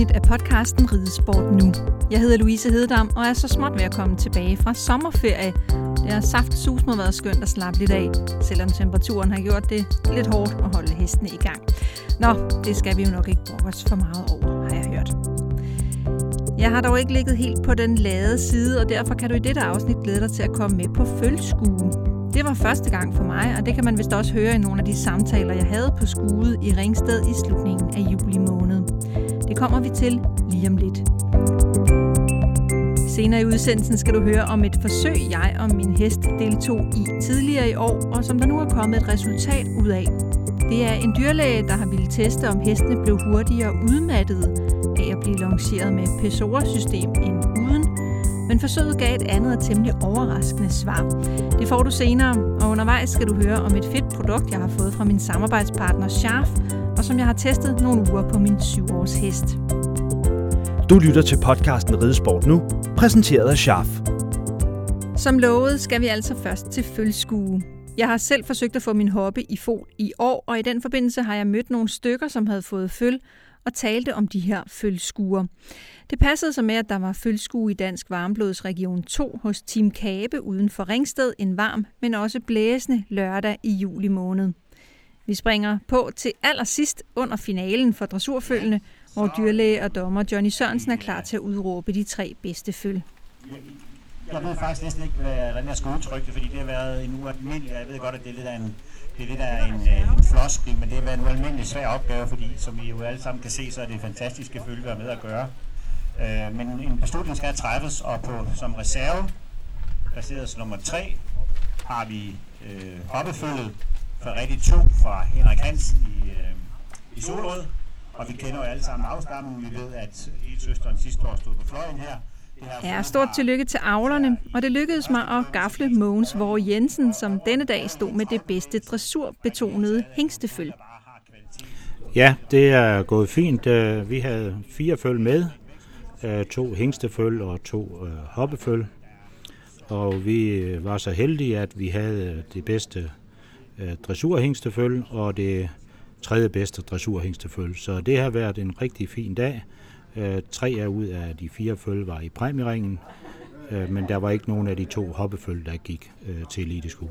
Afsnit af podcasten Ridesport Nu. Jeg hedder Louise Hededam og er så småt ved at komme tilbage fra sommerferie. Det har saft sus med været skønt at slappe lidt af, selvom temperaturen har gjort det lidt hårdt at holde hestene i gang. Nå, det skal vi jo nok ikke bruge os for meget over, har jeg hørt. Jeg har dog ikke ligget helt på den lade side, og derfor kan du i dette afsnit glæde dig til at komme med på følskue. Det var første gang for mig, og det kan man vist også høre i nogle af de samtaler, jeg havde på skuet i Ringsted i slutningen af juli måned. Kommer vi til lige om lidt. Senere i udsendelsen skal du høre om et forsøg, jeg og min hest deltog i tidligere i år, og som der nu er kommet et resultat ud af. Det er en dyrlæge, der har ville teste, om hestene blev hurtigere udmattede af at blive lanceret med PSOA-system end uden, men forsøget gav et andet og temmelig overraskende svar. Det får du senere, og undervejs skal du høre om et fedt produkt, jeg har fået fra min samarbejdspartner Scharf, og som jeg har testet nogle uger på min syvårs hest. Du lytter til podcasten Ridesport Nu, præsenteret af Scharf. Som lovet skal vi altså først til følskue. Jeg har selv forsøgt at få min hobby i fod i år, og i den forbindelse har jeg mødt nogle stykker, som havde fået føl, og talte om de her følskuer. Det passede så med, at der var følskue i Dansk Varmblods Region 2 hos Team Kabe uden for Ringsted en varm, men også blæsende lørdag i juli måned. Vi springer på til allersidst under finalen for dressurfølgende, hvor dyrlæge og dommer Johnny Sørensen er klar til at udråbe de tre bedste føl. Jeg ved faktisk næsten ikke, hvordan jeg skal udtrykke det, fordi det har været en ualmindelig, jeg ved godt, at det er lidt af en, det er lidt af en, øh, en floskel, men det har været en ualmindelig svær opgave, fordi som I jo alle sammen kan se, så er det fantastiske følge med at gøre. Øh, men en beslutning skal træffes, og på, som reserve, placeret nummer 3, har vi øh, hoppefølget for rigtig 2 fra Henrik Hansen i, øh, i Solrød. Og vi kender jo alle sammen afstammen. Vi ved, at søsteren sidste år stod på fløjen her. Ja, stort tillykke til avlerne, og det lykkedes mig at gafle Mogens Vore Jensen, som denne dag stod med det bedste dressurbetonede hængsteføl. Ja, det er gået fint. Øh, vi havde fire føl med, øh, to hængsteføl og to øh, hoppeføl. Og vi var så heldige, at vi havde det bedste dressurhængsteføl og det tredje bedste dressurhængsteføl. Så det har været en rigtig fin dag. Tre af ud af de fire føl var i præmieringen, men der var ikke nogen af de to hoppeføl, der gik til eliteskue.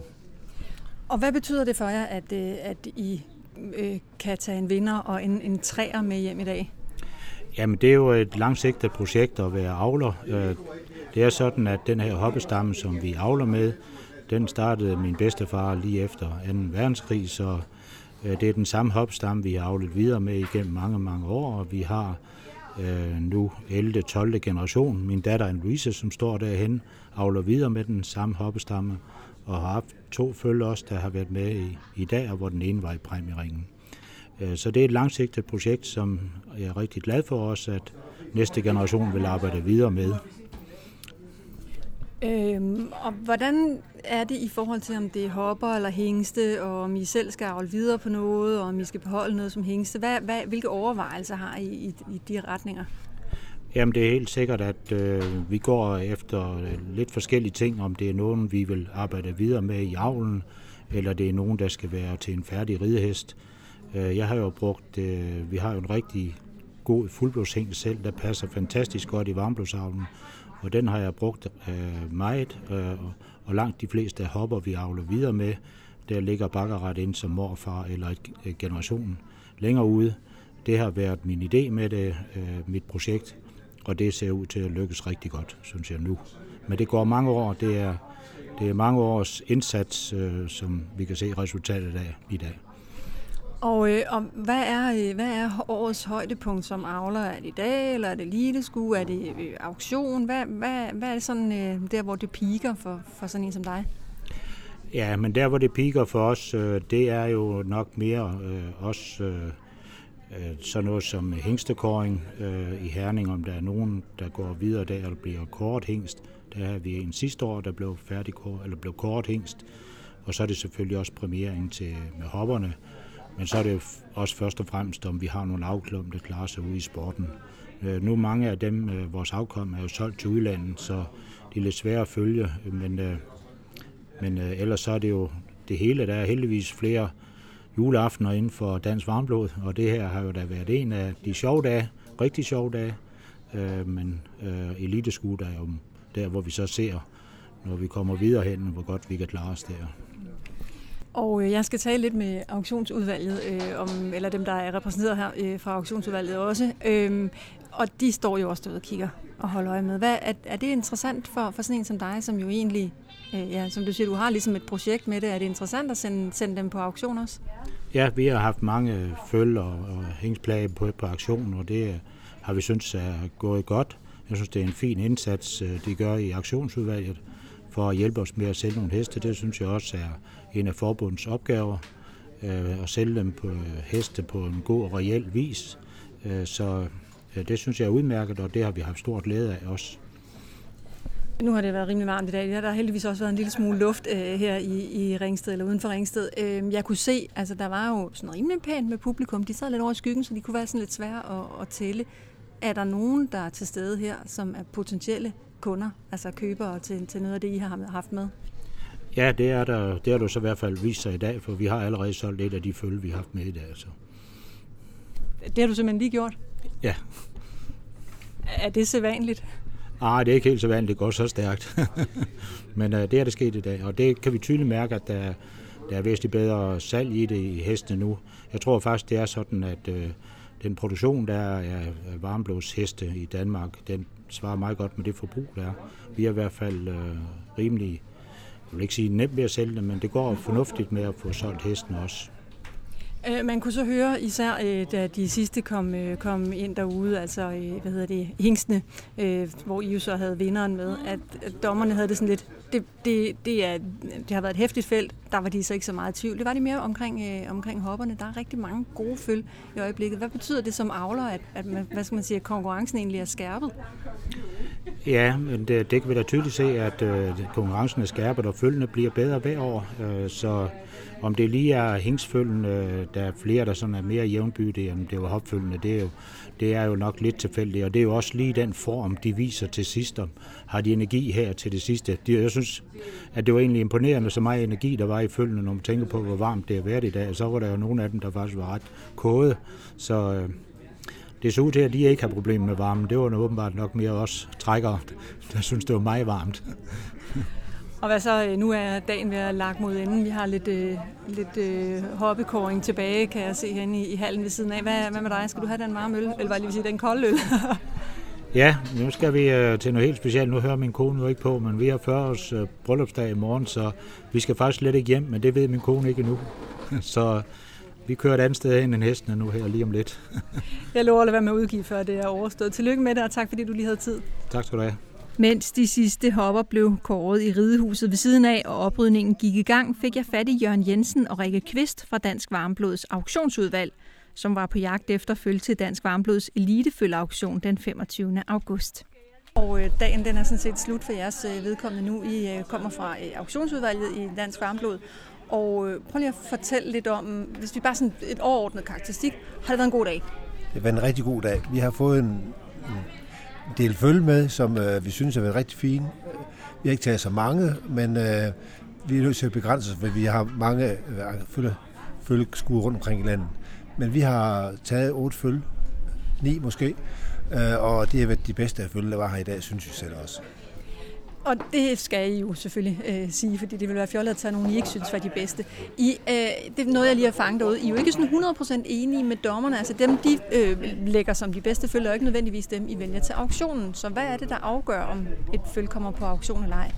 Og hvad betyder det for jer, at, at I kan tage en vinder og en, en træer med hjem i dag? Jamen, det er jo et langsigtet projekt at være avler. Det er sådan, at den her hoppestamme, som vi avler med, den startede min bedstefar lige efter 2. verdenskrig, så øh, det er den samme hoppestamme, vi har avlet videre med igennem mange, mange år, og vi har øh, nu 11. 12. generation. Min datter Louise, som står derhen, avler videre med den samme hoppestamme, og har haft to følge også, der har været med i, i dag, og hvor den ene var i præmieringen. Øh, så det er et langsigtet projekt, som jeg er rigtig glad for os, at næste generation vil arbejde videre med. Øhm, og hvordan er det i forhold til, om det er hopper eller hængste, og om I selv skal afle videre på noget, og om I skal beholde noget som hængste? Hvad, hvad, hvilke overvejelser har I i, i de retninger? Jamen det er helt sikkert, at øh, vi går efter øh, lidt forskellige ting, om det er nogen, vi vil arbejde videre med i avlen, eller det er nogen, der skal være til en færdig ridehest. Øh, jeg har jo brugt, øh, vi har jo en rigtig god fuldblodshæng selv, der passer fantastisk godt i varmblodsavlen, og den har jeg brugt øh, meget, øh, og langt de fleste hopper, vi avler videre med, der ligger bakkeret ind som morfar eller et længere ude. Det har været min idé med det, øh, mit projekt, og det ser ud til at lykkes rigtig godt, synes jeg nu. Men det går mange år, det er, det er mange års indsats, øh, som vi kan se resultatet af i dag. Og, øh, og hvad, er, øh, hvad er årets højdepunkt som avler? Er det i dag, eller er det eliteskue? Er det øh, auktion? Hvad, hvad, hvad er det sådan, øh, der, hvor det piker for, for sådan en som dig? Ja, men der, hvor det piker for os, øh, det er jo nok mere øh, også øh, øh, sådan noget som hængstekåring øh, i Herning, om der er nogen, der går videre der, eller bliver kort hængst. Der har vi en sidste år, der blev færdig eller blev kort hængst. Og så er det selvfølgelig også premiering til, med hopperne. Men så er det også først og fremmest, om vi har nogle afklum, der klarer sig ude i sporten. Øh, nu mange af dem, øh, vores afkom, er jo solgt til udlandet, så det er lidt svært at følge, men, øh, men øh, ellers så er det jo det hele. Der er heldigvis flere juleaftener inden for Dansk Varmblod, og det her har jo da været en af de sjove dage, rigtig sjove dage, men eliteskud er jo der, hvor vi så ser, når vi kommer videre hen, hvor godt vi kan klare os der. Og øh, jeg skal tale lidt med auktionsudvalget, øh, om, eller dem, der er repræsenteret her øh, fra auktionsudvalget også. Øh, og de står jo også derude og kigger og holder øje med. Hvad, er, er det interessant for, for sådan en som dig, som jo egentlig, øh, ja, som du siger, du har ligesom et projekt med det. Er det interessant at sende, sende dem på auktion også? Ja, vi har haft mange føl og, og hængsplage på, på auktionen, og det øh, har vi synes er gået godt. Jeg synes, det er en fin indsats, øh, de gør i auktionsudvalget for at hjælpe os med at sælge nogle heste. Det synes jeg også er en af forbundets opgaver, øh, at sælge dem på øh, heste på en god og reel vis. Øh, så øh, det synes jeg er udmærket, og det har vi haft stort glæde af også. Nu har det været rimelig varmt i dag. Der har heldigvis også været en lille smule luft øh, her i, i Ringsted, eller uden for Ringsted. Øh, jeg kunne se, altså der var jo sådan rimelig pænt med publikum. De sad lidt over i skyggen, så de kunne være sådan lidt svære at, at tælle. Er der nogen, der er til stede her, som er potentielle kunder, altså købere til, til noget af det, I har haft med? Ja, det er der. Det har du så i hvert fald vist sig i dag, for vi har allerede solgt et af de følge, vi har haft med i dag. Så. Det har du simpelthen lige gjort? Ja. Er det sædvanligt? Nej, det er ikke helt så vanligt, det går så stærkt. Men uh, det er det sket i dag, og det kan vi tydeligt mærke, at der, der er væsentligt bedre salg i det i hestene nu. Jeg tror faktisk, det er sådan, at uh, den produktion, der er af varmblodsheste i Danmark, den svarer meget godt med det forbrug, der er. Vi er i hvert fald uh, rimelig, jeg vil ikke sige nemt ved at sælge dem, men det går fornuftigt med at få solgt hesten også. Øh, man kunne så høre, især øh, da de sidste kom, øh, kom ind derude, altså hvad hedder det, hingsene, hvor I jo så havde vinderen med, at, dommerne havde det sådan lidt, det, det, det, er, det har været et hæftigt felt, der var de så ikke så meget i tvivl. Det var de mere omkring, omkring hopperne. Der er rigtig mange gode føl i øjeblikket. Hvad betyder det som avler, at, at man, hvad skal man sige, at konkurrencen egentlig er skærpet? Ja, men det, det kan vi da tydeligt se, at øh, konkurrencen er skærpet, og følgende bliver bedre hver år. Øh, så om det lige er hængsfølgende, øh, der er flere, der sådan er mere jævnbyrdige, end det var hopfølgende, det er, jo, det er jo nok lidt tilfældigt. Og det er jo også lige den form, de viser til sidst. om Har de energi her til det sidste? De, jeg synes, at det var egentlig imponerende, så meget energi, der var i følgende, når man tænker på, hvor varmt det har været i dag. Så var der jo nogle af dem, der faktisk var ret kåde. Så øh, det så ud til, at de ikke har problemer med varmen. Det var åbenbart nok mere os trækkere, der synes, det var meget varmt. Og hvad så, øh, nu er dagen ved at lagt mod enden. Vi har lidt, øh, lidt øh, hoppekåring tilbage, kan jeg se herinde i, i hallen ved siden af. Hvad, hvad med dig? Skal du have den varme øl? Eller hvad lige sige, den kolde øl? ja, nu skal vi øh, til noget helt specielt. Nu hører min kone jo ikke på, men vi har 40 års øh, bryllupsdag i morgen, så vi skal faktisk slet ikke hjem, men det ved min kone ikke endnu. så vi kører et andet sted hen end hestene nu her lige om lidt. jeg lover at lade være med at udgive, før det er overstået. Tillykke med det, og tak fordi du lige havde tid. Tak skal du have. Mens de sidste hopper blev kåret i ridehuset ved siden af, og oprydningen gik i gang, fik jeg fat i Jørgen Jensen og Rikke Kvist fra Dansk Varmblods auktionsudvalg, som var på jagt efter følge til Dansk Varmblods elitefølgeauktion den 25. august. Og øh, dagen den er sådan set slut for jeres øh, vedkommende nu. I øh, kommer fra auktionsudvalget i Dansk Varmblod, og øh, prøv lige at fortælle lidt om, hvis vi bare sådan et overordnet karakteristik, har det været en god dag? Det har været en rigtig god dag. Vi har fået en, en del følge med, som øh, vi synes har været rigtig fine. Vi har ikke taget så mange, men øh, vi er nødt til at begrænse os, for vi har mange øh, følge, følge rundt omkring i landet. Men vi har taget otte følge, ni måske, øh, og det har været de bedste følge, der var her i dag, synes vi selv også. Og det skal I jo selvfølgelig øh, sige, fordi det vil være fjollet at tage nogen, I ikke synes var de bedste. I, øh, det er noget, jeg lige har fanget derude. I er jo ikke sådan 100% enige med dommerne. Altså dem, de øh, lægger som de bedste følger, er ikke nødvendigvis dem, I vælger til auktionen. Så hvad er det, der afgør, om et følge kommer på auktion eller ej?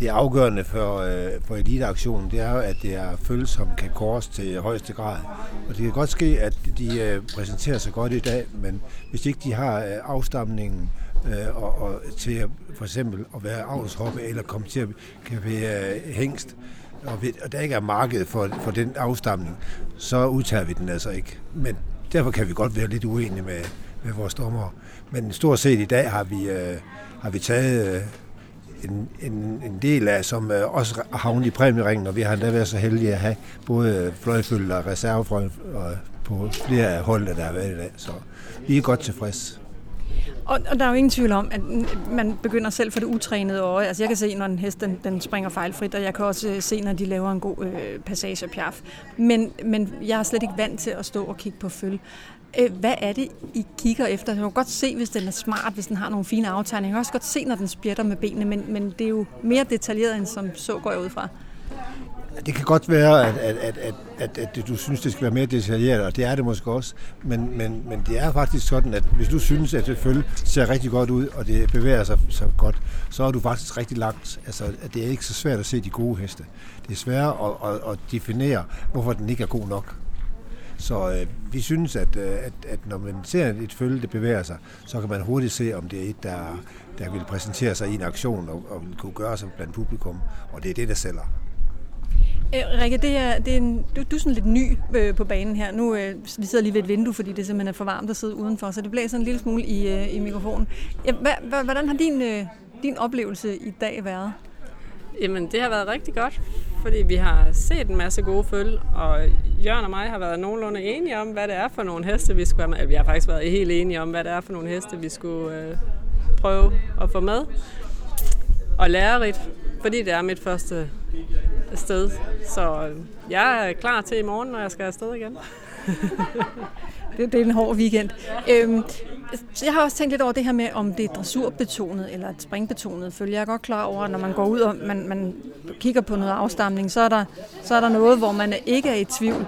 Det afgørende for, øh, for eliteauktionen, det er at det er følge, som kan kores til højeste grad. Og det kan godt ske, at de øh, præsenterer sig godt i dag, men hvis ikke de har øh, afstamningen øh, og, og til at, for eksempel at være avlshoppe eller komme til at kan være øh, hængst, og, ved, og der ikke er marked for, for den afstamning, så udtager vi den altså ikke. Men derfor kan vi godt være lidt uenige med, med vores dommer. Men stort set i dag har vi, øh, har vi taget øh, en, en, en del af, som øh, også havnet i præmieringen, og vi har endda været så heldige at have både fløjfølge og reservefløj øh, på flere af holdene, der har været i dag. Så vi er godt tilfredse. Og, og der er jo ingen tvivl om, at man begynder selv for det utrænede øje. Altså jeg kan se, når en hest den, den springer fejlfrit, og jeg kan også øh, se, når de laver en god øh, passage pjaf. Men, men jeg er slet ikke vant til at stå og kigge på følge. Øh, hvad er det, I kigger efter? Jeg kan godt se, hvis den er smart, hvis den har nogle fine aftegninger. Jeg kan også godt se, når den spjætter med benene, men, men det er jo mere detaljeret, end som så går jeg ud fra. Det kan godt være, at, at, at, at, at, at du synes, det skal være mere detaljeret, og det er det måske også. Men, men, men det er faktisk sådan, at hvis du synes, at det følge ser rigtig godt ud, og det bevæger sig så godt, så er du faktisk rigtig langt. Altså, at det er ikke så svært at se de gode heste. Det er svært at, at, at definere, hvorfor den ikke er god nok. Så øh, vi synes, at, øh, at, at når man ser et følge, det bevæger sig, så kan man hurtigt se, om det er et, der, der vil præsentere sig i en aktion og, og vil kunne gøre sig blandt publikum. Og det er det, der sælger. Øh, Rikke, det er, det er en, du, du er sådan lidt ny øh, på banen her. Nu øh, vi sidder lige ved et vindue, fordi det simpelthen er for varmt at sidde udenfor, så det blæser en lille smule i, øh, i mikrofonen. Ja, hva, hvordan har din, øh, din oplevelse i dag været? Jamen, det har været rigtig godt, fordi vi har set en masse gode følge, og Jørgen og mig har været nogenlunde enige om, hvad det er for nogle heste, vi skulle have med. Vi har faktisk været helt enige om, hvad det er for nogle heste, vi skulle øh, prøve at få med. Og lærerigt, fordi det er mit første øh, sted. Så øh, jeg er klar til i morgen, når jeg skal afsted igen. det, det er en hård weekend. Øhm, jeg har også tænkt lidt over det her med, om det er dressurbetonet eller et springbetonet følge. Jeg er godt klar over, at når man går ud og man, man kigger på noget afstamning, så er, der, så er der noget, hvor man ikke er i tvivl.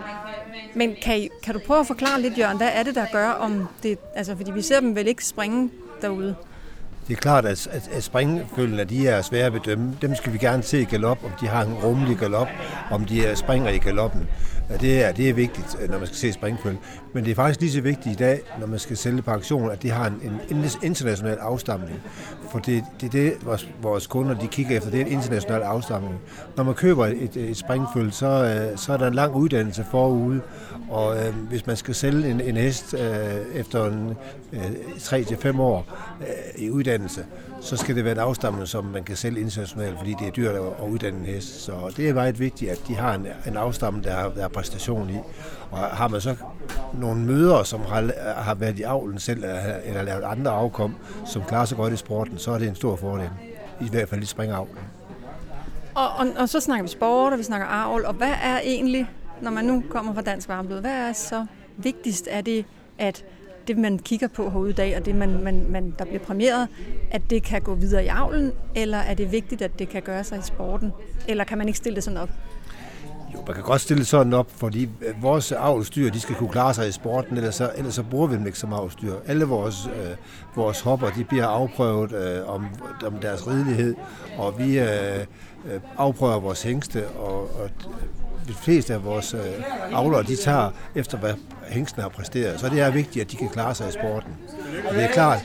Men kan, I, kan du prøve at forklare lidt, Jørgen, hvad er det, der gør om det? Altså, fordi vi ser dem vel ikke springe derude. Det er klart, at, at, at springfølgene de er svære at bedømme. Dem skal vi gerne se i galop, om de har en rummelig galop, om de springer i galoppen. Det er, det er vigtigt, når man skal se springføl. Men det er faktisk lige så vigtigt i dag, når man skal sælge på aktion, at det har en, en international afstamning. For det, det er det, vores, vores kunder de kigger efter, det er en international afstamning. Når man køber et, et springføl, så, øh, så er der en lang uddannelse forude, og øh, hvis man skal sælge en, en hest øh, efter en, øh, 3-5 år øh, i uddannelse, så skal det være et afstamning, som man kan sælge internationalt, fordi det er dyrt at uddanne en hest. Så det er meget vigtigt, at de har en, en afstamning, der har, der præstation i. Og har man så nogle møder, som har, har været i avlen selv, eller, eller lavet andre afkom, som klarer sig godt i sporten, så er det en stor fordel. I hvert fald i springavlen. Og, og, og så snakker vi sport, og vi snakker avl, og hvad er egentlig, når man nu kommer fra Dansk Varmblod, hvad er så vigtigst? Er det, at det, man kigger på herude i dag, og det, man, man, man, der bliver præmieret, at det kan gå videre i avlen, eller er det vigtigt, at det kan gøre sig i sporten? Eller kan man ikke stille det sådan op? Jo, man kan godt stille det sådan op, fordi øh, vores avlstyr, de skal kunne klare sig i sporten, ellers så, ellers så bruger vi dem ikke som avlstyr. Alle vores, øh, vores hopper, de bliver afprøvet øh, om, om deres ridelighed, og vi øh, øh afprøver vores hængste, og, og de fleste af vores øh, avlere, de tager efter, hvad hængsten har præsteret. Så det er vigtigt, at de kan klare sig i sporten. Og det er klart,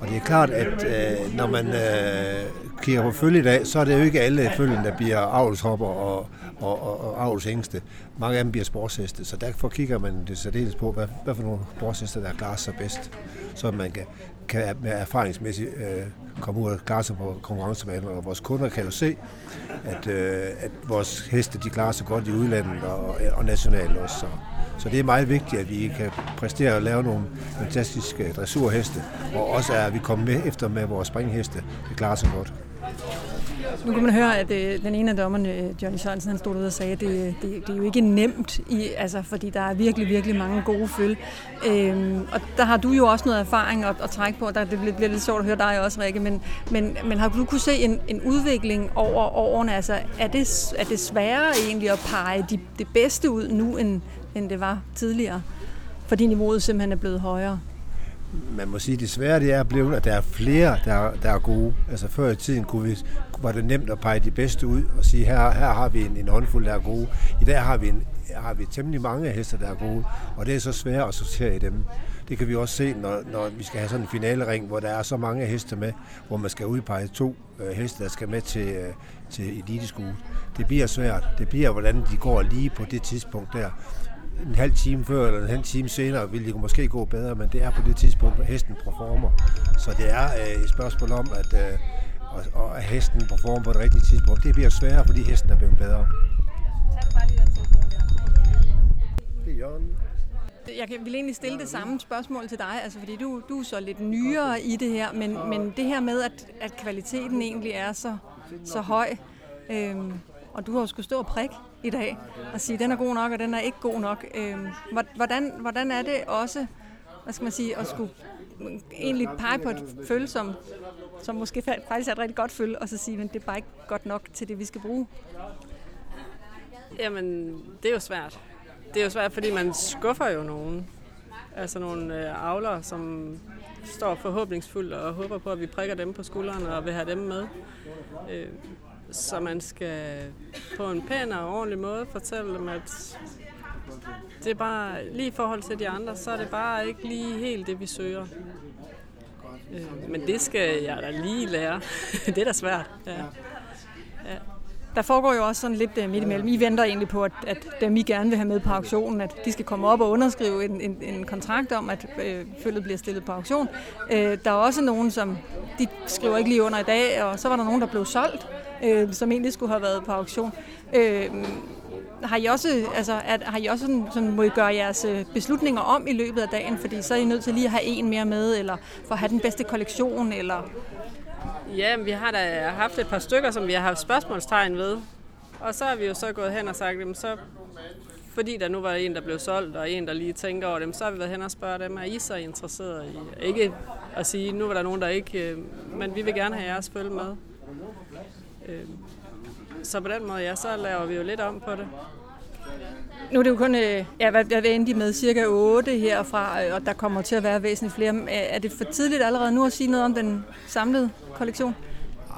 og det er klart, at øh, når man øh, kigger på følge i dag, så er det jo ikke alle følgen, der bliver avlshopper og, og, og, og avlshængste. Mange af dem bliver sportsheste, så derfor kigger man det særdeles på, hvad, hvad for nogle sportsheste, der klarer sig bedst, så man kan, kan erfaringsmæssigt øh, komme ud og klare sig på konkurrencebanen. Og vores kunder kan jo se, at, øh, at vores heste de klarer sig godt i udlandet og, og nationalt også. Så, så det er meget vigtigt, at vi kan præstere og lave nogle fantastiske dressurheste, og også at vi kommer med efter med vores springheste. Det klarer sig godt. Nu kan man høre, at øh, den ene af dommerne, øh, Johnny Sørensen, han stod ud og sagde, at det, det, det er jo ikke nemt, i, altså, fordi der er virkelig, virkelig mange gode følge. Øhm, og der har du jo også noget erfaring at, at trække på. Der, det bliver, bliver lidt sjovt at høre dig også, Rikke. Men, men, men har du kunne se en, en udvikling over årene? Altså, er det, er det sværere egentlig at pege de, det bedste ud nu, end, end det var tidligere? Fordi niveauet simpelthen er blevet højere man må sige, desværre det er blevet, at der er flere, der, der er gode. Altså før i tiden kunne vi, var det nemt at pege de bedste ud og sige, her, her har vi en, en håndfuld, der er gode. I dag har vi, en, har vi temmelig mange heste, der er gode, og det er så svært at sortere i dem. Det kan vi også se, når, når vi skal have sådan en finalering, hvor der er så mange heste med, hvor man skal udpege to øh, heste, der skal med til, øh, til eliteskue. Det bliver svært. Det bliver, hvordan de går lige på det tidspunkt der en halv time før eller en halv time senere ville det måske gå bedre, men det er på det tidspunkt, hvor hesten performer. Så det er øh, et spørgsmål om, at, øh, og, at hesten performer på det rigtige tidspunkt. Det bliver sværere, fordi hesten er blevet bedre. Det er Jørgen. jeg vil egentlig stille det samme spørgsmål til dig, altså fordi du, du er så lidt nyere i det her, men, men det her med, at, at kvaliteten egentlig er så, så høj, øhm, og du har jo skulle stå og prikke i dag og sige, den er god nok, og den er ikke god nok. Øhm, hvordan, hvordan er det også, hvad skal man sige, at skulle egentlig pege på et følge, som, som måske faktisk er et rigtig godt føl, og så sige, men det er bare ikke godt nok til det, vi skal bruge? Jamen, det er jo svært. Det er jo svært, fordi man skuffer jo nogen. Altså nogle øh, avler, som står forhåbningsfuldt og håber på, at vi prikker dem på skulderen og vil have dem med. Øh, så man skal på en pæn og ordentlig måde fortælle dem, at det er bare lige i forhold til de andre, så er det bare ikke lige helt det, vi søger. Øh, men det skal jeg da lige lære. det er da svært. Ja. Ja. Der foregår jo også sådan lidt øh, midt imellem. I venter egentlig på, at, at dem I gerne vil have med på auktionen, at de skal komme op og underskrive en, en, en kontrakt om, at øh, følget bliver stillet på auktion. Øh, der er også nogen, som de skriver ikke lige under i dag, og så var der nogen, der blev solgt, øh, som egentlig skulle have været på auktion. Øh, har I også, altså, at, har I også sådan, sådan, må I gøre jeres øh, beslutninger om i løbet af dagen, fordi så er I nødt til lige at have en mere med, eller for at have den bedste kollektion, eller Ja, vi har da haft et par stykker, som vi har haft spørgsmålstegn ved. Og så har vi jo så gået hen og sagt, dem, så fordi der nu var en, der blev solgt, og en, der lige tænker over dem, så har vi været hen og spørge dem, er I så interesseret i? Ikke at sige, nu var der nogen, der ikke, øh, men vi vil gerne have jeres følge med. Øh, så på den måde, ja, så laver vi jo lidt om på det. Nu er det jo kun, øh, ja, hvad jeg endte med cirka 8 herfra, og der kommer til at være væsentligt flere. Er det for tidligt allerede nu at sige noget om den samlede kollektion?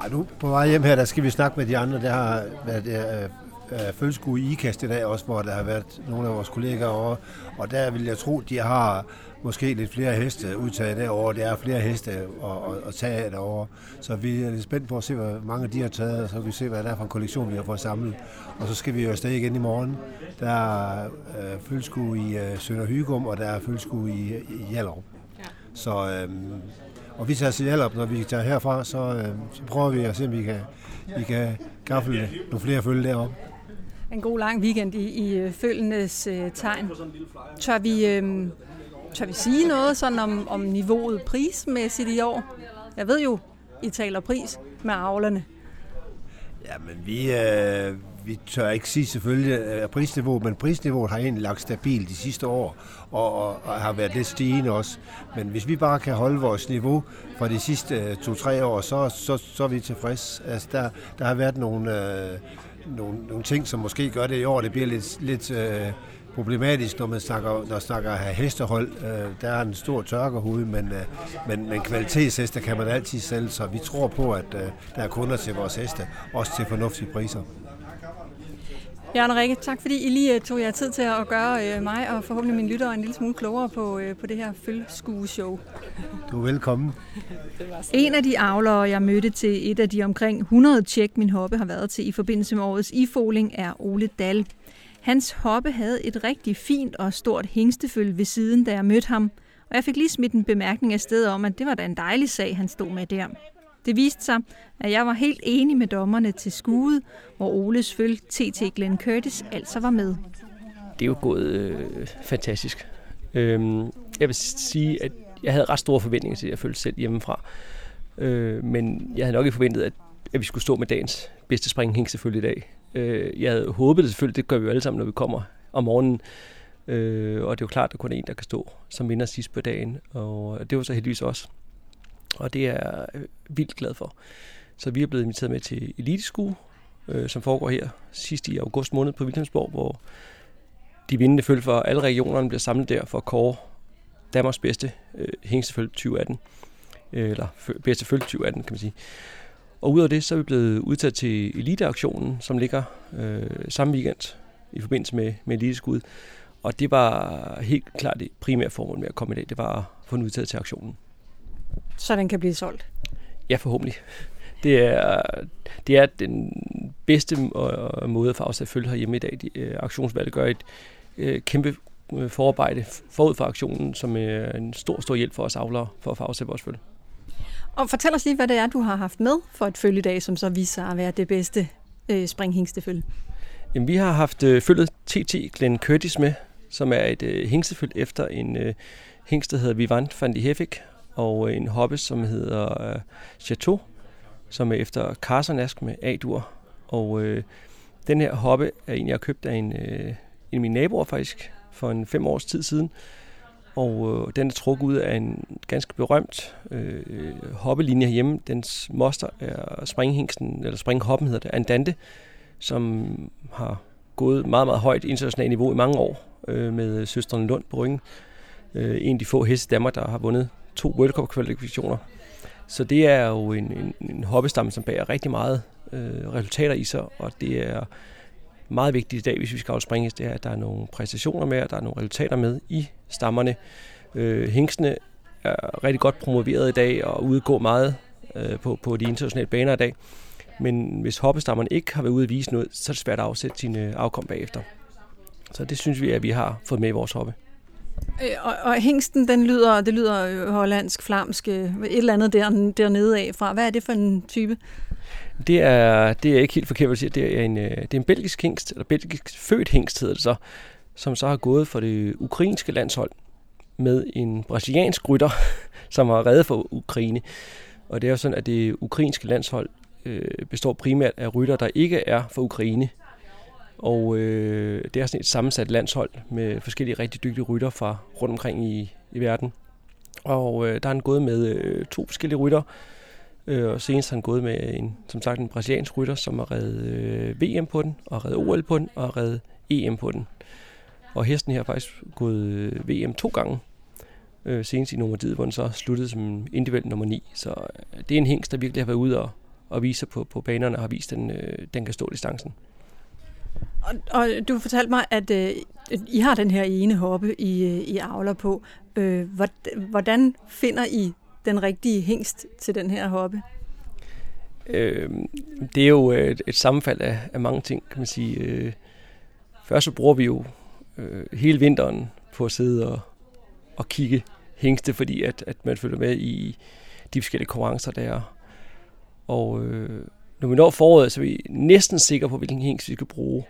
Ej, nu på vej hjem her, der skal vi snakke med de andre. Der har været øh, øh, følskue i IKAST i dag også, hvor der har været nogle af vores kollegaer over. Og der vil jeg tro, de har måske lidt flere heste udtaget derovre. Der er flere heste at, at, at tage af derovre. Så vi er lidt spændt på at se, hvor mange de har taget, og så kan vi se, hvad det er for en kollektion, vi har fået samlet. Og så skal vi jo afsted igen i morgen. Der er øh, følskue i øh, Sønder Hygum, og der er følskue i, i Hjallerup. Ja. Så, øh, og vi tager til Hjallerup, når vi tager herfra, så, øh, så prøver vi at se, om vi kan, vi kan gaffle nogle flere følge deroppe. En god lang weekend i, i øh, følgendes øh, tegn. Tør vi, øh, tør vi sige noget sådan om, om niveauet prismæssigt i år? Jeg ved jo, I taler pris med avlerne. Ja, men vi, øh, vi tør ikke sige selvfølgelig øh, prisniveau, men prisniveauet har egentlig lagt stabilt de sidste år, og, og, og har været lidt stigende også. Men hvis vi bare kan holde vores niveau fra de sidste øh, to-tre år, så, så, så er vi tilfreds. Altså, der, der har været nogle, øh, nogle, nogle ting, som måske gør det i år, det bliver lidt, lidt øh, problematisk, når man snakker, når man snakker have hestehold. Øh, der er en stor tørkerhoved, men, øh, men, men kvalitetsheste kan man altid sælge, så vi tror på, at øh, der er kunder til vores heste, også til fornuftige priser. Jørgen Rikke, tak fordi I lige tog jer tid til at gøre mig og forhåbentlig mine lyttere en lille smule klogere på, på det her følskue-show. Du er velkommen. en af de avlere, jeg mødte til et af de omkring 100 tjek, min hoppe har været til i forbindelse med årets ifoling, er Ole Dal. Hans hoppe havde et rigtig fint og stort hængsteføl ved siden, da jeg mødte ham, og jeg fik lige smidt en bemærkning af sted om, at det var da en dejlig sag, han stod med der. Det viste sig, at jeg var helt enig med dommerne til skuet, hvor Oles følge TT Glenn Curtis altså var med. Det er jo gået øh, fantastisk. Øhm, jeg vil sige, at jeg havde ret store forventninger til at følge selv hjemmefra. Øh, men jeg havde nok ikke forventet, at, at vi skulle stå med dagens bedste springhæng selvfølgelig i dag. Øh, jeg havde håbet det selvfølgelig, det gør vi jo alle sammen, når vi kommer om morgenen. Øh, og det er jo klart, at der kun er en, der kan stå som vinder sidst på dagen. Og det var så heldigvis også. Og det er jeg vildt glad for. Så vi er blevet inviteret med til Eliteskue, øh, som foregår her sidst i august måned på Vilhelmsborg, hvor de vindende følge for alle regionerne bliver samlet der for at kåre Danmarks bedste øh, hængstefølge 2018. Øh, eller bedste følge 2018, kan man sige. Og udover det, så er vi blevet udtaget til Eliteaktionen, som ligger øh, samme weekend i forbindelse med, med Eliteskud. Og det var helt klart det primære formål med at komme i dag, det var at få den udtaget til aktionen. Så den kan blive solgt? Ja, forhåbentlig. Det er, det er den bedste måde at få afsat følge herhjemme i dag. De, øh, aktionsvalget gør et øh, kæmpe øh, forarbejde forud for aktionen, som er en stor, stor hjælp for os avlere for at få afsat vores følge. Og fortæl os lige, hvad det er, du har haft med for et følgedag, som så viser sig at være det bedste øh, springhingstefølge. Jamen, vi har haft øh, følget TT Glenn Curtis med, som er et øh, hingstefølge efter en øh, hingst, der hedder Vivant van de Heffik, og øh, en hoppe, som hedder øh, Chateau, som er efter Karsonask med A-dur. Og øh, den her hoppe er en, jeg har købt af en, øh, en af mine naboer faktisk, for en fem års tid siden. Og øh, den er trukket ud af en ganske berømt øh, hoppelinje herhjemme. Dens moster er springhingsten, eller springhoppen hedder det, Andante, som har gået meget, meget højt internationalt niveau i mange år øh, med søsteren Lund på ryggen. Øh, en af de få heste i Danmark, der har vundet to World Cup kvalifikationer. Så det er jo en, en, en hoppestamme, som bærer rigtig meget øh, resultater i sig, og det er meget vigtigt i dag, hvis vi skal afspringes, det er, at der er nogle præstationer med, og der er nogle resultater med i stammerne. Øh, hængsene er rigtig godt promoveret i dag og udgår meget øh, på, på de internationale baner i dag. Men hvis hoppestammerne ikke har været ude at vise noget, så er det svært at afsætte sine øh, afkom bagefter. Så det synes vi, at vi har fået med i vores hoppe. Øh, og, og hængsten, den lyder, det lyder øh, hollandsk, flamsk, øh, et eller andet der, dernede af fra. Hvad er det for en type? Det er, det er ikke helt forkert at sige. Det er en, øh, det er en belgisk hængst, eller belgisk født hængst hedder det så, som så har gået for det ukrainske landshold med en brasiliansk rytter, som har reddet for Ukraine. Og det er jo sådan, at det ukrainske landshold øh, består primært af rytter, der ikke er for Ukraine. Og øh, det er sådan et sammensat landshold med forskellige rigtig dygtige rytter fra rundt omkring i, i verden. Og øh, der er en gået med øh, to forskellige rytter, Øh, og senest har han gået med en, som sagt, en brasiliansk rytter, som har reddet øh, VM på den, og reddet OL på den, og reddet EM på den. Og hesten her har faktisk gået øh, VM to gange. Øh, senest i nummer hvor den så sluttede som individuel nummer 9. Så øh, det er en hængst, der virkelig har været ude og, og vise på, på banerne, og har vist, at den, øh, den kan stå distancen. Og, og du fortalte mig, at øh, I har den her ene hoppe, I, øh, I avler på. Øh, hvordan finder I den rigtige hængst til den her hoppe? Øh, det er jo øh, et, et sammenfald af, af mange ting, kan man sige. Øh, først så bruger vi jo øh, hele vinteren på at sidde og, og kigge hængste, fordi at, at man følger med i de forskellige konkurrencer, der er. Og øh, når vi når foråret, så er vi næsten sikre på, hvilken hængst vi skal bruge.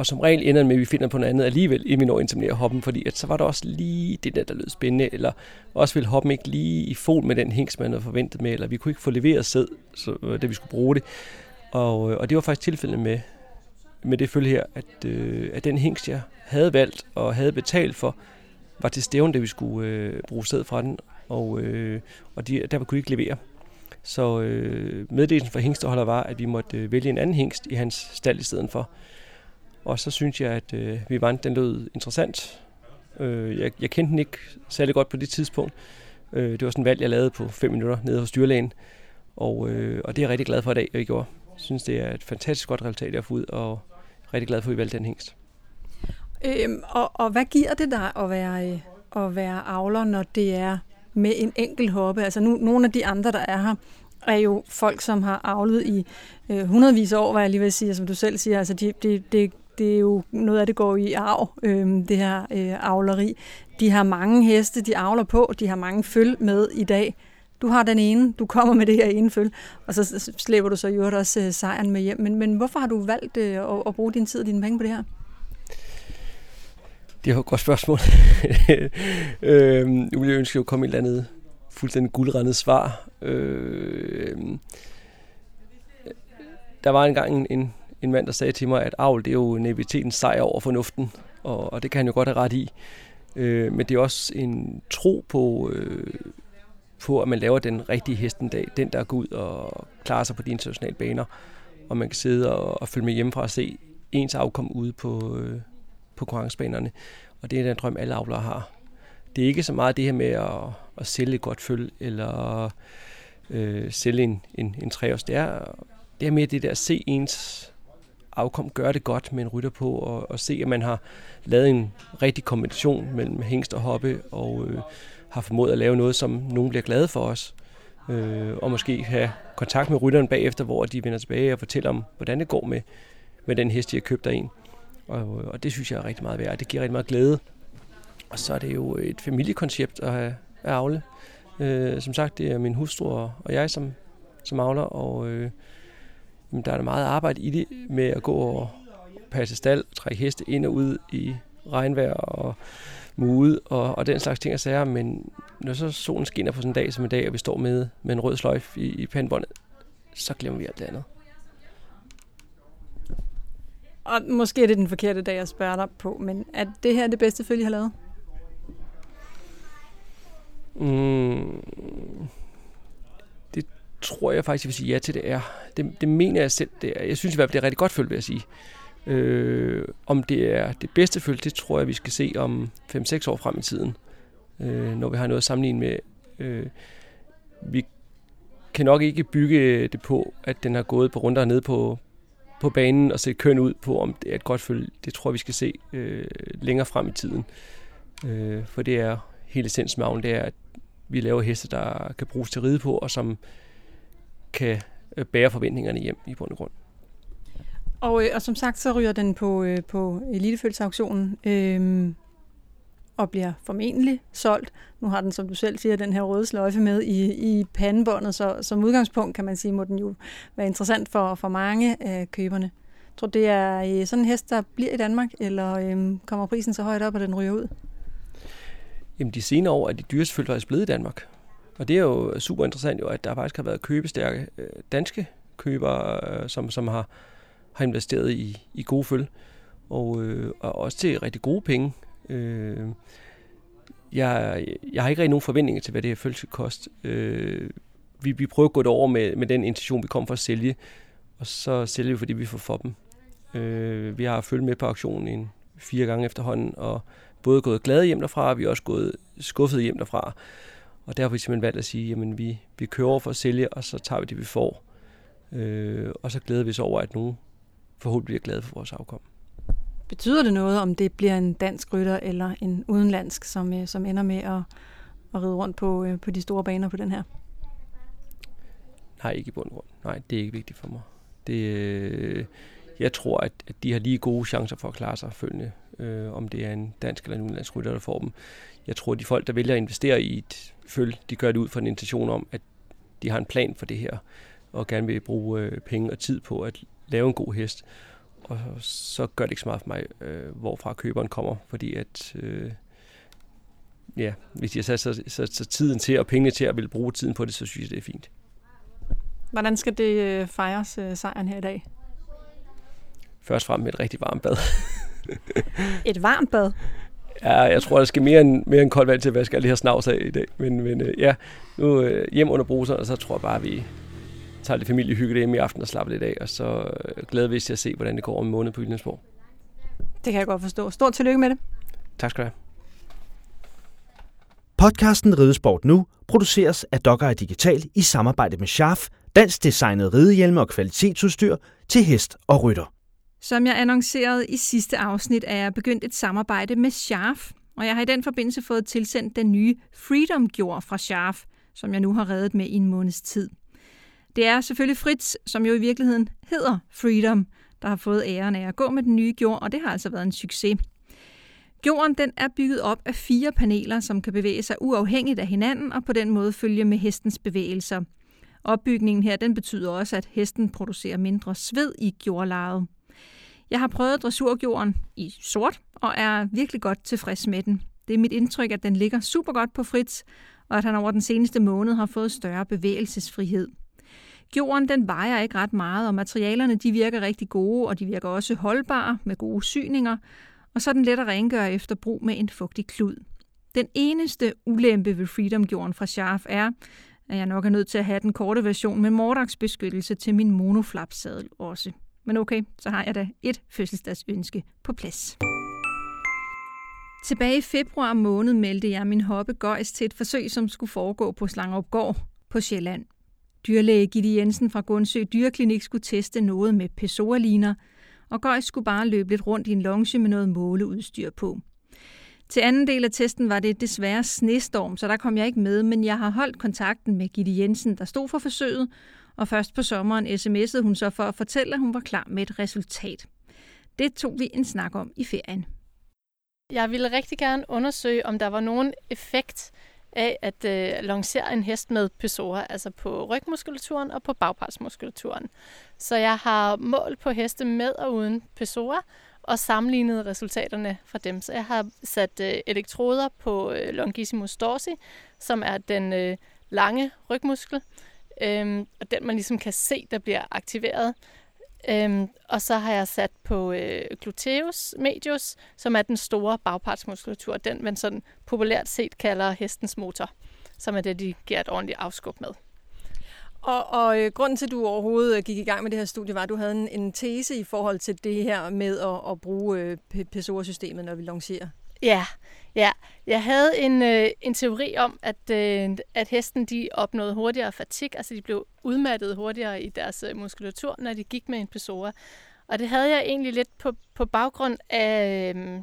Og som regel ender med, at vi finder på noget andet alligevel, inden vi når ind hoppen, fordi at så var der også lige det der, der lød spændende, eller også ville hoppen ikke lige i fod med den hængs, man havde forventet med, eller vi kunne ikke få leveret sæd, så, øh, da vi skulle bruge det. Og, øh, og det var faktisk tilfældet med, med det følge her, at, øh, at den hængst, jeg havde valgt og havde betalt for, var til stævn, da vi skulle øh, bruge sæd fra den, og, øh, og de, der kunne vi ikke levere. Så øh, meddelelsen fra hængsteholder var, at vi måtte øh, vælge en anden hængst i hans stald i stedet for. Og så synes jeg, at øh, vi vandt, den lød interessant. Øh, jeg, jeg kendte den ikke særlig godt på det tidspunkt. Øh, det var sådan et valg, jeg lavede på 5 minutter nede hos dyrlægen. Og, øh, og det er jeg rigtig glad for i dag, jeg gjorde. Jeg synes, det er et fantastisk godt resultat, jeg har fået ud, og jeg er rigtig glad for, at vi valgte den hængst. Øhm, og, og hvad giver det dig at være, øh, at være avler, når det er med en enkelt hoppe? Altså nu, nogle af de andre, der er her, er jo folk, som har avlet i øh, hundredvis af år, hvad jeg lige vil sige, som du selv siger. Altså det, det, det, det er jo noget af det går i arv, øh, det her øh, avleri. De har mange heste, de avler på, de har mange føl med i dag. Du har den ene, du kommer med det her ene føl, og så slæber du så jo også øh, sejren med hjem. Men, men hvorfor har du valgt øh, at, at bruge din tid og dine penge på det her? Det er jo et godt spørgsmål. øh, nu ville jeg ønske, at komme et eller andet fuldstændig guldrendet svar. Øh, øhm, der var engang en, en, en mand, der sagde til mig, at avl det er jo naivitetens sejr over fornuften, og, og det kan han jo godt have ret i. Øh, men det er også en tro på, øh, på, at man laver den rigtige hesten dag, den der går ud og klarer sig på de internationale baner, og man kan sidde og, og følge med hjemmefra og se ens afkom ude på, øh, på konkurrencebanerne. Og det er den drøm, alle avlere har. Det er ikke så meget det her med at, at sælge et godt føl, eller øh, sælge en, en, en træårs. Det er, det er mere det der at se ens afkom gøre det godt med en rytter på, og, og se, at man har lavet en rigtig kombination mellem hængst og hoppe, og øh, har formået at lave noget, som nogen bliver glade for os. Øh, og måske have kontakt med rytteren bagefter, hvor de vender tilbage og fortæller om, hvordan det går med, med den hest, de har købt af. Og, og det synes jeg er rigtig meget værd. Det giver rigtig meget glæde. Og så er det jo et familiekoncept at have at avle. Øh, som sagt, det er min hustru og jeg, som, som avler, og øh, der er meget arbejde i det med at gå og passe stald, trække heste ind og ud i regnvejr og mude og, og den slags ting og sager, men når så solen skinner på sådan en dag som i dag, og vi står med, med en rød sløjf i, i pandbåndet, så glemmer vi alt det andet. Og måske er det den forkerte dag at spørge dig på, men er det her det bedste følge, I har lavet? Mm, tror jeg faktisk, jeg vil sige ja til, det er. Det, det mener jeg selv, det er. Jeg synes i hvert fald, det er rigtig godt følt, vil jeg sige. Øh, om det er det bedste følt, det tror jeg, vi skal se om 5-6 år frem i tiden, øh, når vi har noget at sammenligne med. Øh, vi kan nok ikke bygge det på, at den har gået på runder nede på, på banen og se køn ud på, om det er et godt følge. Det tror jeg, vi skal se øh, længere frem i tiden. Øh, for det er hele essensen med det er, at vi laver heste, der kan bruges til at ride på, og som kan øh, bære forventningerne hjem i bund og grund. Og, øh, og som sagt, så ryger den på, øh, på elitefølgelsesauktionen øh, og bliver formentlig solgt. Nu har den, som du selv siger, den her røde sløjfe med i, i pandebåndet, så som udgangspunkt kan man sige, må den jo være interessant for, for mange af køberne. Jeg tror det er sådan en hest, der bliver i Danmark, eller øh, kommer prisen så højt op, at den ryger ud? Jamen de senere år er de dyreste følge faktisk blevet i Danmark. Og det er jo super interessant jo, at der faktisk har været købestærke øh, danske købere, øh, som, som har, har investeret i, i gode følge. Og, øh, og også til rigtig gode penge. Øh, jeg, jeg har ikke rigtig nogen forventninger til, hvad det her følge skal koste. Øh, vi, vi prøver at gå det over med, med den intention, vi kom for at sælge. Og så sælger vi, fordi vi får for dem. Øh, vi har følt med på auktionen en fire gange efterhånden, og både gået glade hjem derfra, og vi er også gået skuffet hjem derfra. Og der har vi simpelthen valgt at sige, at vi, vi kører over for at sælge, og så tager vi det, vi får. Øh, og så glæder vi os over, at nogen forhåbentlig bliver glade for vores afkom. Betyder det noget, om det bliver en dansk rytter eller en udenlandsk, som, øh, som ender med at, at ride rundt på, øh, på de store baner på den her? Nej, ikke i bund og grund. Nej, det er ikke vigtigt for mig. Det, øh, jeg tror, at, at de har lige gode chancer for at klare sig følgende øh, om det er en dansk eller en udenlandsk rytter, der får dem. Jeg tror, at de folk, der vælger at investere i et følge, de gør det ud fra en intention om, at de har en plan for det her, og gerne vil bruge øh, penge og tid på at lave en god hest. Og så gør det ikke så meget for mig, øh, hvorfra køberen kommer, fordi at... Øh, ja, hvis jeg så, så, så, så tiden til og pengene til at vil bruge tiden på det, så synes jeg, det er fint. Hvordan skal det øh, fejres, øh, sejren her i dag? Først frem med et rigtig varmt bad. Et varmt bad? Ja, jeg tror, der skal mere end, mere end koldt vand til at vaske alle de her snavs af i dag. Men, men øh, ja, nu øh, hjem under bruseren, og så tror jeg bare, at vi tager lidt familiehygge hjemme i aften og slapper lidt af, og så øh, glæder vi os til at se, hvordan det går om en måned på Jyllandsborg. Det kan jeg godt forstå. Stort tillykke med det. Tak skal du have. Podcasten Ridesport Nu produceres af Dogger Digital i samarbejde med Scharf, dansk designet ridehjelme og kvalitetsudstyr til hest og rytter. Som jeg annoncerede i sidste afsnit, er jeg begyndt et samarbejde med Sharf, og jeg har i den forbindelse fået tilsendt den nye Freedom Gjord fra Sharf, som jeg nu har reddet med i en måneds tid. Det er selvfølgelig Fritz, som jo i virkeligheden hedder Freedom, der har fået æren af at gå med den nye gjord, og det har altså været en succes. Jorden den er bygget op af fire paneler, som kan bevæge sig uafhængigt af hinanden og på den måde følge med hestens bevægelser. Opbygningen her den betyder også, at hesten producerer mindre sved i gjordlejet. Jeg har prøvet dressurgjorden i sort og er virkelig godt tilfreds med den. Det er mit indtryk, at den ligger super godt på Fritz, og at han over den seneste måned har fået større bevægelsesfrihed. Gjorden den vejer ikke ret meget, og materialerne de virker rigtig gode, og de virker også holdbare med gode syninger, og så er den let at rengøre efter brug med en fugtig klud. Den eneste ulempe ved Freedom-gjorden fra Scharf er, at jeg nok er nødt til at have den korte version med mordaksbeskyttelse til min monoflapsadel også. Men okay, så har jeg da et fødselsdagsønske på plads. Tilbage i februar måned meldte jeg min hoppe Gøjs til et forsøg, som skulle foregå på Slangeopgård på Sjælland. Dyrlæge Gitte Jensen fra Gundsø Dyreklinik skulle teste noget med pessoa og Gøjs skulle bare løbe lidt rundt i en longe med noget måleudstyr på. Til anden del af testen var det desværre snestorm, så der kom jeg ikke med, men jeg har holdt kontakten med Gitte Jensen, der stod for forsøget, og først på sommeren sms'ede hun så for at fortælle, at hun var klar med et resultat. Det tog vi en snak om i ferien. Jeg ville rigtig gerne undersøge, om der var nogen effekt af at øh, lancere en hest med pessoa, altså på rygmuskulaturen og på bagpartsmuskulaturen. Så jeg har målt på heste med og uden pessoa, og sammenlignede resultaterne fra dem. Så jeg har sat øh, elektroder på øh, longissimus dorsi, som er den øh, lange rygmuskel, øh, og den man ligesom kan se, der bliver aktiveret. Øhm, og så har jeg sat på øh, gluteus medius, som er den store bagpartsmuskulatur, den man sådan populært set kalder hestens motor, som er det, de giver et ordentligt afskub med. Og, og øh, grunden til, at du overhovedet øh, gik i gang med det her studie, var, at du havde en, en tese i forhold til det her med at, at bruge øh, PSOA-systemet, når vi lancerer. Ja, ja. Jeg havde en, øh, en teori om, at, øh, at hesten de opnåede hurtigere fatig, altså de blev udmattet hurtigere i deres øh, muskulatur, når de gik med en PSOA. Og det havde jeg egentlig lidt på, på baggrund af, øh,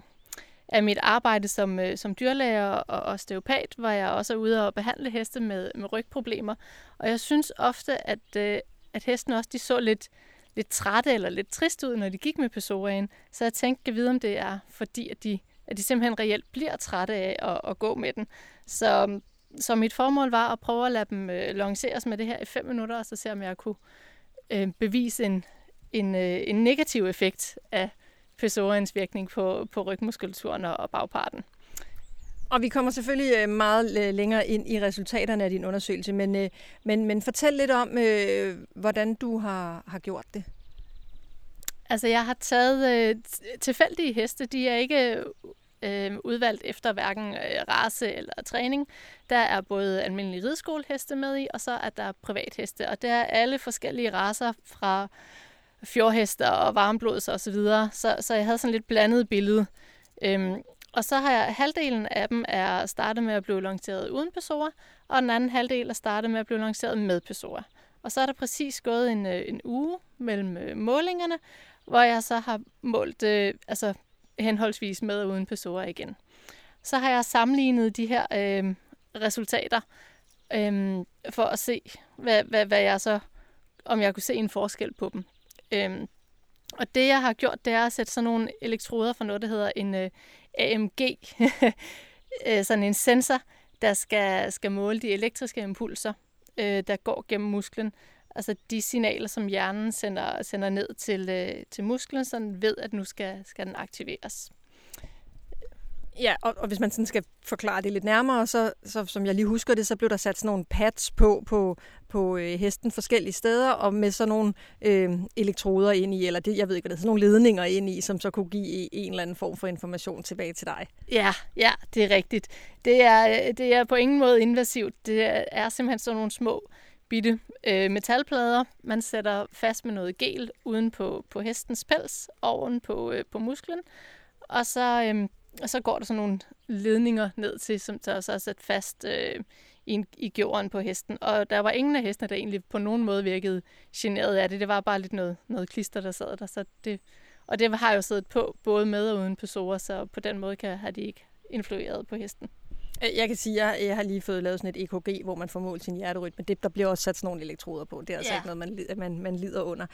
af mit arbejde som, øh, som dyrlæger og osteopat, hvor jeg også er ude og behandle heste med, med rygproblemer. Og jeg synes ofte, at, øh, at hesten også de så lidt, lidt trætte eller lidt trist ud, når de gik med PSOA'en. Så jeg tænkte, at vide, om det er fordi, at de, at de simpelthen reelt bliver trætte af at, at gå med den. Så, så mit formål var at prøve at lade dem øh, lanceres med det her i fem minutter, og så se, om jeg kunne øh, bevise en, en, øh, en negativ effekt af psoaens virkning på, på rygmuskulaturen og bagparten. Og vi kommer selvfølgelig øh, meget øh, længere ind i resultaterne af din undersøgelse, men, øh, men, men fortæl lidt om, hvordan du har, har gjort det. Altså, jeg har taget øh, tilfældige heste. De er ikke øh, udvalgt efter hverken øh, race eller træning. Der er både almindelige rideskoleheste med i, og så er der privatheste. Og det er alle forskellige raser fra fjordhester og varmblods og så videre. Så, så jeg havde sådan lidt blandet billede. Øhm, og så har jeg halvdelen af dem er startet med at blive lanceret uden personer, og den anden halvdel er startet med at blive lanceret med personer. Og så er der præcis gået en, øh, en uge mellem øh, målingerne, hvor jeg så har målt øh, altså henholdsvis med og uden personer igen. Så har jeg sammenlignet de her øh, resultater øh, for at se, hvad, hvad, hvad jeg så, om jeg kunne se en forskel på dem. Øhm, og det, jeg har gjort, det er at sætte sådan nogle elektroder for noget, der hedder en øh, AMG, øh, sådan en sensor, der skal, skal måle de elektriske impulser, øh, der går gennem musklen. Altså de signaler, som hjernen sender, sender ned til, øh, til musklen, så den ved, at nu skal, skal den aktiveres. Ja, og, og hvis man sådan skal forklare det lidt nærmere, så, så som jeg lige husker det, så blev der sat sådan nogle pads på på, på øh, hesten forskellige steder, og med sådan nogle øh, elektroder ind i, eller det, jeg ved ikke, hvad det er, sådan nogle ledninger ind i, som så kunne give en eller anden form for information tilbage til dig. Ja, ja, det er rigtigt. Det er, det er på ingen måde invasivt. Det er simpelthen sådan nogle små bitte øh, metalplader, man sætter fast med noget gel uden på, på hestens pels, oven på, øh, på musklen, og så... Øh, og så går der sådan nogle ledninger ned til, som der så er sat fast øh, i, i jorden på hesten. Og der var ingen af hestene, der egentlig på nogen måde virkede generet af det. Det var bare lidt noget, noget klister, der sad der. Så det, og det har jo siddet på, både med og uden PSOA, så på den måde kan, har de ikke influeret på hesten. Øh, jeg kan sige, at jeg, jeg har lige fået lavet sådan et EKG, hvor man får målt sin hjerterytme. Det, der bliver også sat sådan nogle elektroder på. Det er altså ja. ikke noget, man, man, man lider under.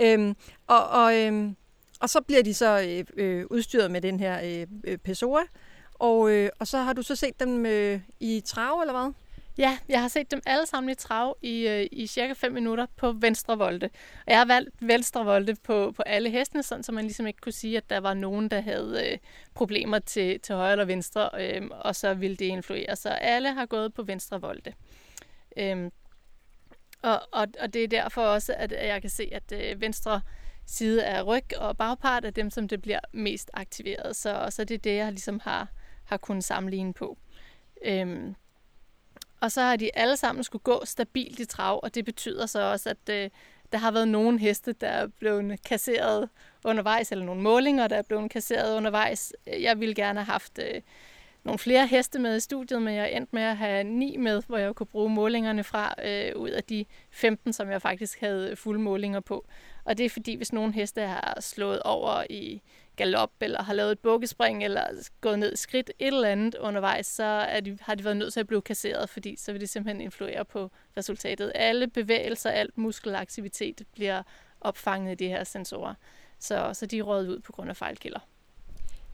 Øhm, og og øhm, og så bliver de så øh, øh, udstyret med den her øh, øh, Pessoa. Og, øh, og så har du så set dem øh, i trav, eller hvad? Ja, jeg har set dem alle sammen i trav i, øh, i cirka 5 minutter på venstre volde. Og jeg har valgt venstre volde på, på alle hestene, sådan, så man ligesom ikke kunne sige, at der var nogen, der havde øh, problemer til, til højre eller venstre, øh, og så ville det influere. Så alle har gået på venstre volde. Øh, og, og, og det er derfor også, at jeg kan se, at øh, venstre side af ryg og bagpart er dem, som det bliver mest aktiveret. Så, så det er det, jeg ligesom har, har kunnet sammenligne på. Øhm, og så har de alle sammen skulle gå stabilt i trav, og det betyder så også, at øh, der har været nogle heste, der er blevet kasseret undervejs, eller nogle målinger, der er blevet kasseret undervejs. Jeg ville gerne have haft øh, nogle flere heste med i studiet, men jeg endte med at have ni med, hvor jeg kunne bruge målingerne fra øh, ud af de 15, som jeg faktisk havde fulde målinger på. Og det er fordi, hvis nogle heste har slået over i galop, eller har lavet et bukkespring, eller gået ned i skridt, et eller andet undervejs, så er de, har de været nødt til at blive kasseret, fordi så vil det simpelthen influere på resultatet. Alle bevægelser, alt muskelaktivitet bliver opfanget i de her sensorer. Så, så de er røget ud på grund af fejlkilder.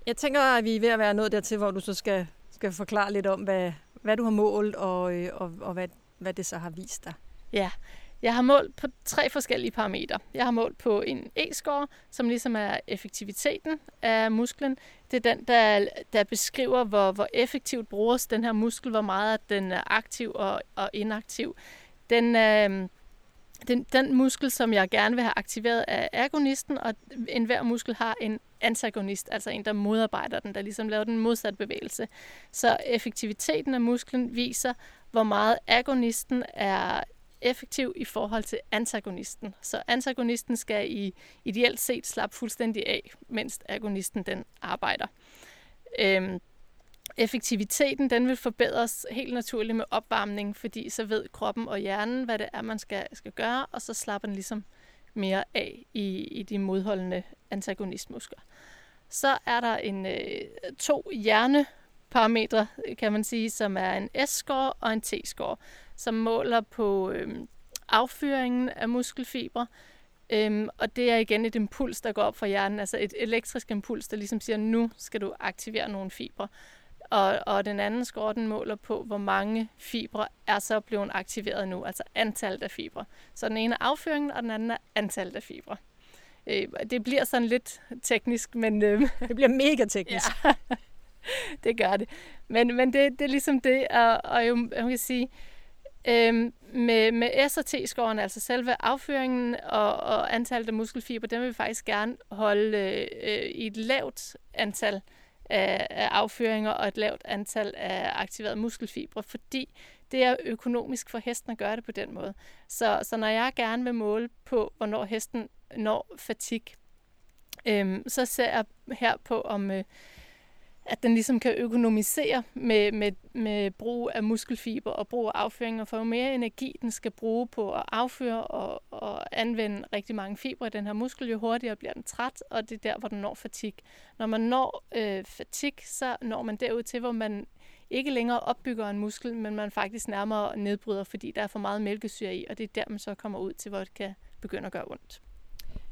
Jeg tænker, at vi er ved at være nået dertil, hvor du så skal, skal forklare lidt om, hvad, hvad du har målt, og, øh, og, og hvad, hvad det så har vist dig. Ja, jeg har målt på tre forskellige parametre. Jeg har målt på en E-score, som ligesom er effektiviteten af musklen. Det er den, der, der beskriver, hvor, hvor effektivt bruges den her muskel, hvor meget den er aktiv og, og inaktiv. Den, øh, den, den muskel, som jeg gerne vil have aktiveret, er agonisten, og enhver muskel har en antagonist, altså en, der modarbejder den, der ligesom laver den modsatte bevægelse. Så effektiviteten af musklen viser, hvor meget agonisten er effektiv i forhold til antagonisten. Så antagonisten skal i ideelt set slappe fuldstændig af, mens agonisten den arbejder. Øhm, effektiviteten den vil forbedres helt naturligt med opvarmning, fordi så ved kroppen og hjernen, hvad det er, man skal, skal gøre, og så slapper den ligesom mere af i, i de modholdende antagonistmuskler. Så er der en øh, to hjerneparametre, kan man sige, som er en S-score og en T-score, som måler på øh, affyringen af muskelfibre, Øhm, og det er igen et impuls, der går op fra hjernen, altså et elektrisk impuls, der ligesom siger, nu skal du aktivere nogle fibre. Og, og den anden score, den måler på, hvor mange fibre er så blevet aktiveret nu, altså antallet af fibre. Så den ene er afføringen, og den anden er antallet af fibre. Øh, det bliver sådan lidt teknisk, men... Øh, det bliver mega teknisk. ja, det gør det. Men, men det, det er ligesom det, og, og jo, man kan sige, Øhm, med, med S og T-scoren, altså selve afføringen og, og antallet af muskelfiber, dem vil vi faktisk gerne holde øh, i et lavt antal af, af afføringer og et lavt antal af aktiverede muskelfibre, fordi det er økonomisk for hesten at gøre det på den måde. Så, så når jeg gerne vil måle på, hvornår hesten når fatig, øhm, så ser jeg her på, om øh, at den ligesom kan økonomisere med, med, med brug af muskelfiber og brug af afføring, og få mere energi, den skal bruge på at afføre og, og anvende rigtig mange fibre i den her muskel, jo hurtigere bliver den træt, og det er der, hvor den når fatig. Når man når øh, fatig, så når man derud til, hvor man ikke længere opbygger en muskel, men man faktisk nærmere nedbryder, fordi der er for meget mælkesyre i, og det er der, man så kommer ud til, hvor det kan begynde at gøre ondt.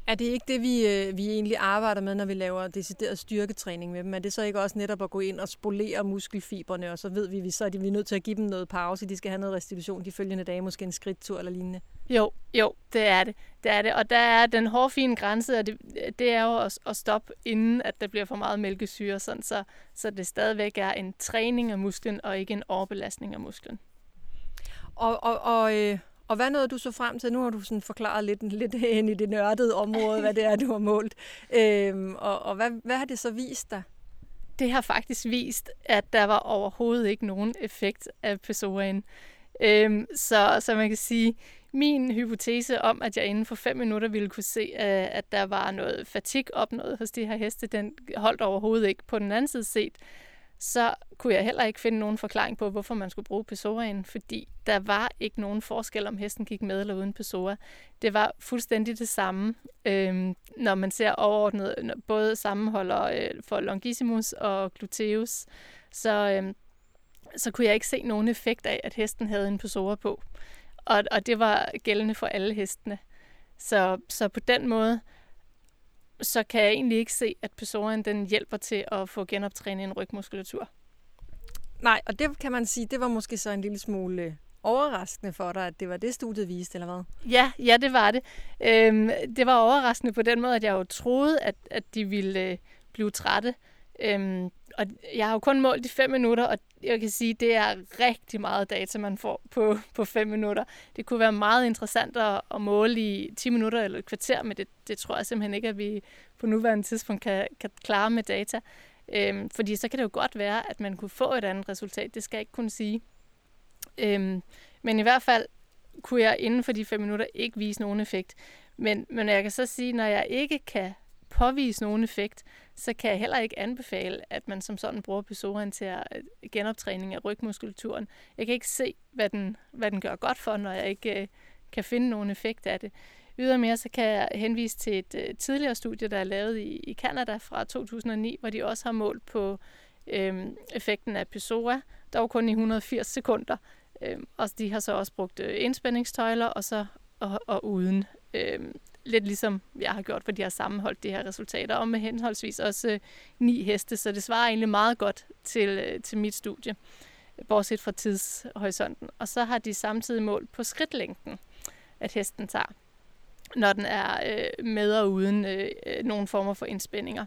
Er det ikke det, vi, øh, vi egentlig arbejder med, når vi laver decideret styrketræning med dem? Er det så ikke også netop at gå ind og spolere muskelfibrene, og så ved vi, at så er de, vi er nødt til at give dem noget pause, de skal have noget restitution de følgende dage, måske en skridttur eller lignende? Jo, jo, det er det. det, er det. Og der er den hårfine grænse, og det, det er jo at, at stoppe, inden at der bliver for meget mælkesyre, sådan så, så det stadigvæk er en træning af musklen, og ikke en overbelastning af musklen. Og, og, og øh og hvad nåede du så frem til? Nu har du sådan forklaret lidt, lidt ind i det nørdede område, hvad det er, du har målt. Øhm, og og hvad, hvad har det så vist dig? Det har faktisk vist, at der var overhovedet ikke nogen effekt af PSOA'en. Øhm, så, så man kan sige, min hypotese om, at jeg inden for fem minutter ville kunne se, øh, at der var noget fatig opnået hos de her heste, den holdt overhovedet ikke. På den anden side set, så kunne jeg heller ikke finde nogen forklaring på, hvorfor man skulle bruge Pessoaen, fordi der var ikke nogen forskel, om hesten gik med eller uden Pessoa. Det var fuldstændig det samme, øh, når man ser overordnet både sammenholder øh, for Longissimus og Gluteus, så, øh, så kunne jeg ikke se nogen effekt af, at hesten havde en Pessoa på. Og, og det var gældende for alle hestene. Så, så på den måde, så kan jeg egentlig ikke se, at Pessoaen den hjælper til at få genoptrænet en rygmuskulatur. Nej, og det kan man sige, det var måske så en lille smule øh, overraskende for dig, at det var det, studiet viste, eller hvad? Ja, ja det var det. Øhm, det var overraskende på den måde, at jeg jo troede, at, at de ville øh, blive trætte. Øhm, og jeg har jo kun målt i fem minutter, og jeg kan sige, det er rigtig meget data, man får på, på fem minutter. Det kunne være meget interessant at, at måle i 10 minutter eller et kvarter, men det, det tror jeg simpelthen ikke, at vi på nuværende tidspunkt kan, kan klare med data. Øhm, fordi så kan det jo godt være, at man kunne få et andet resultat. Det skal jeg ikke kunne sige. Øhm, men i hvert fald kunne jeg inden for de fem minutter ikke vise nogen effekt. Men, men jeg kan så sige, når jeg ikke kan påvise nogen effekt, så kan jeg heller ikke anbefale, at man som sådan bruger Pesoren til øh, genoptræning af rygmuskulaturen. Jeg kan ikke se, hvad den, hvad den gør godt for, når jeg ikke øh, kan finde nogen effekt af det. Ydermere så kan jeg henvise til et øh, tidligere studie, der er lavet i, i Canada fra 2009, hvor de også har målt på øh, effekten af Pessoa, dog kun i 180 sekunder. Øh, og de har så også brugt øh, indspændingstøjler og så og, og uden. Øh, lidt ligesom jeg har gjort, for de har sammenholdt de her resultater, og med henholdsvis også øh, ni heste, så det svarer egentlig meget godt til, øh, til mit studie, bortset fra tidshorisonten. Og så har de samtidig målt på skridtlængden. at hesten tager, når den er øh, med og uden øh, øh nogen former for indspændinger.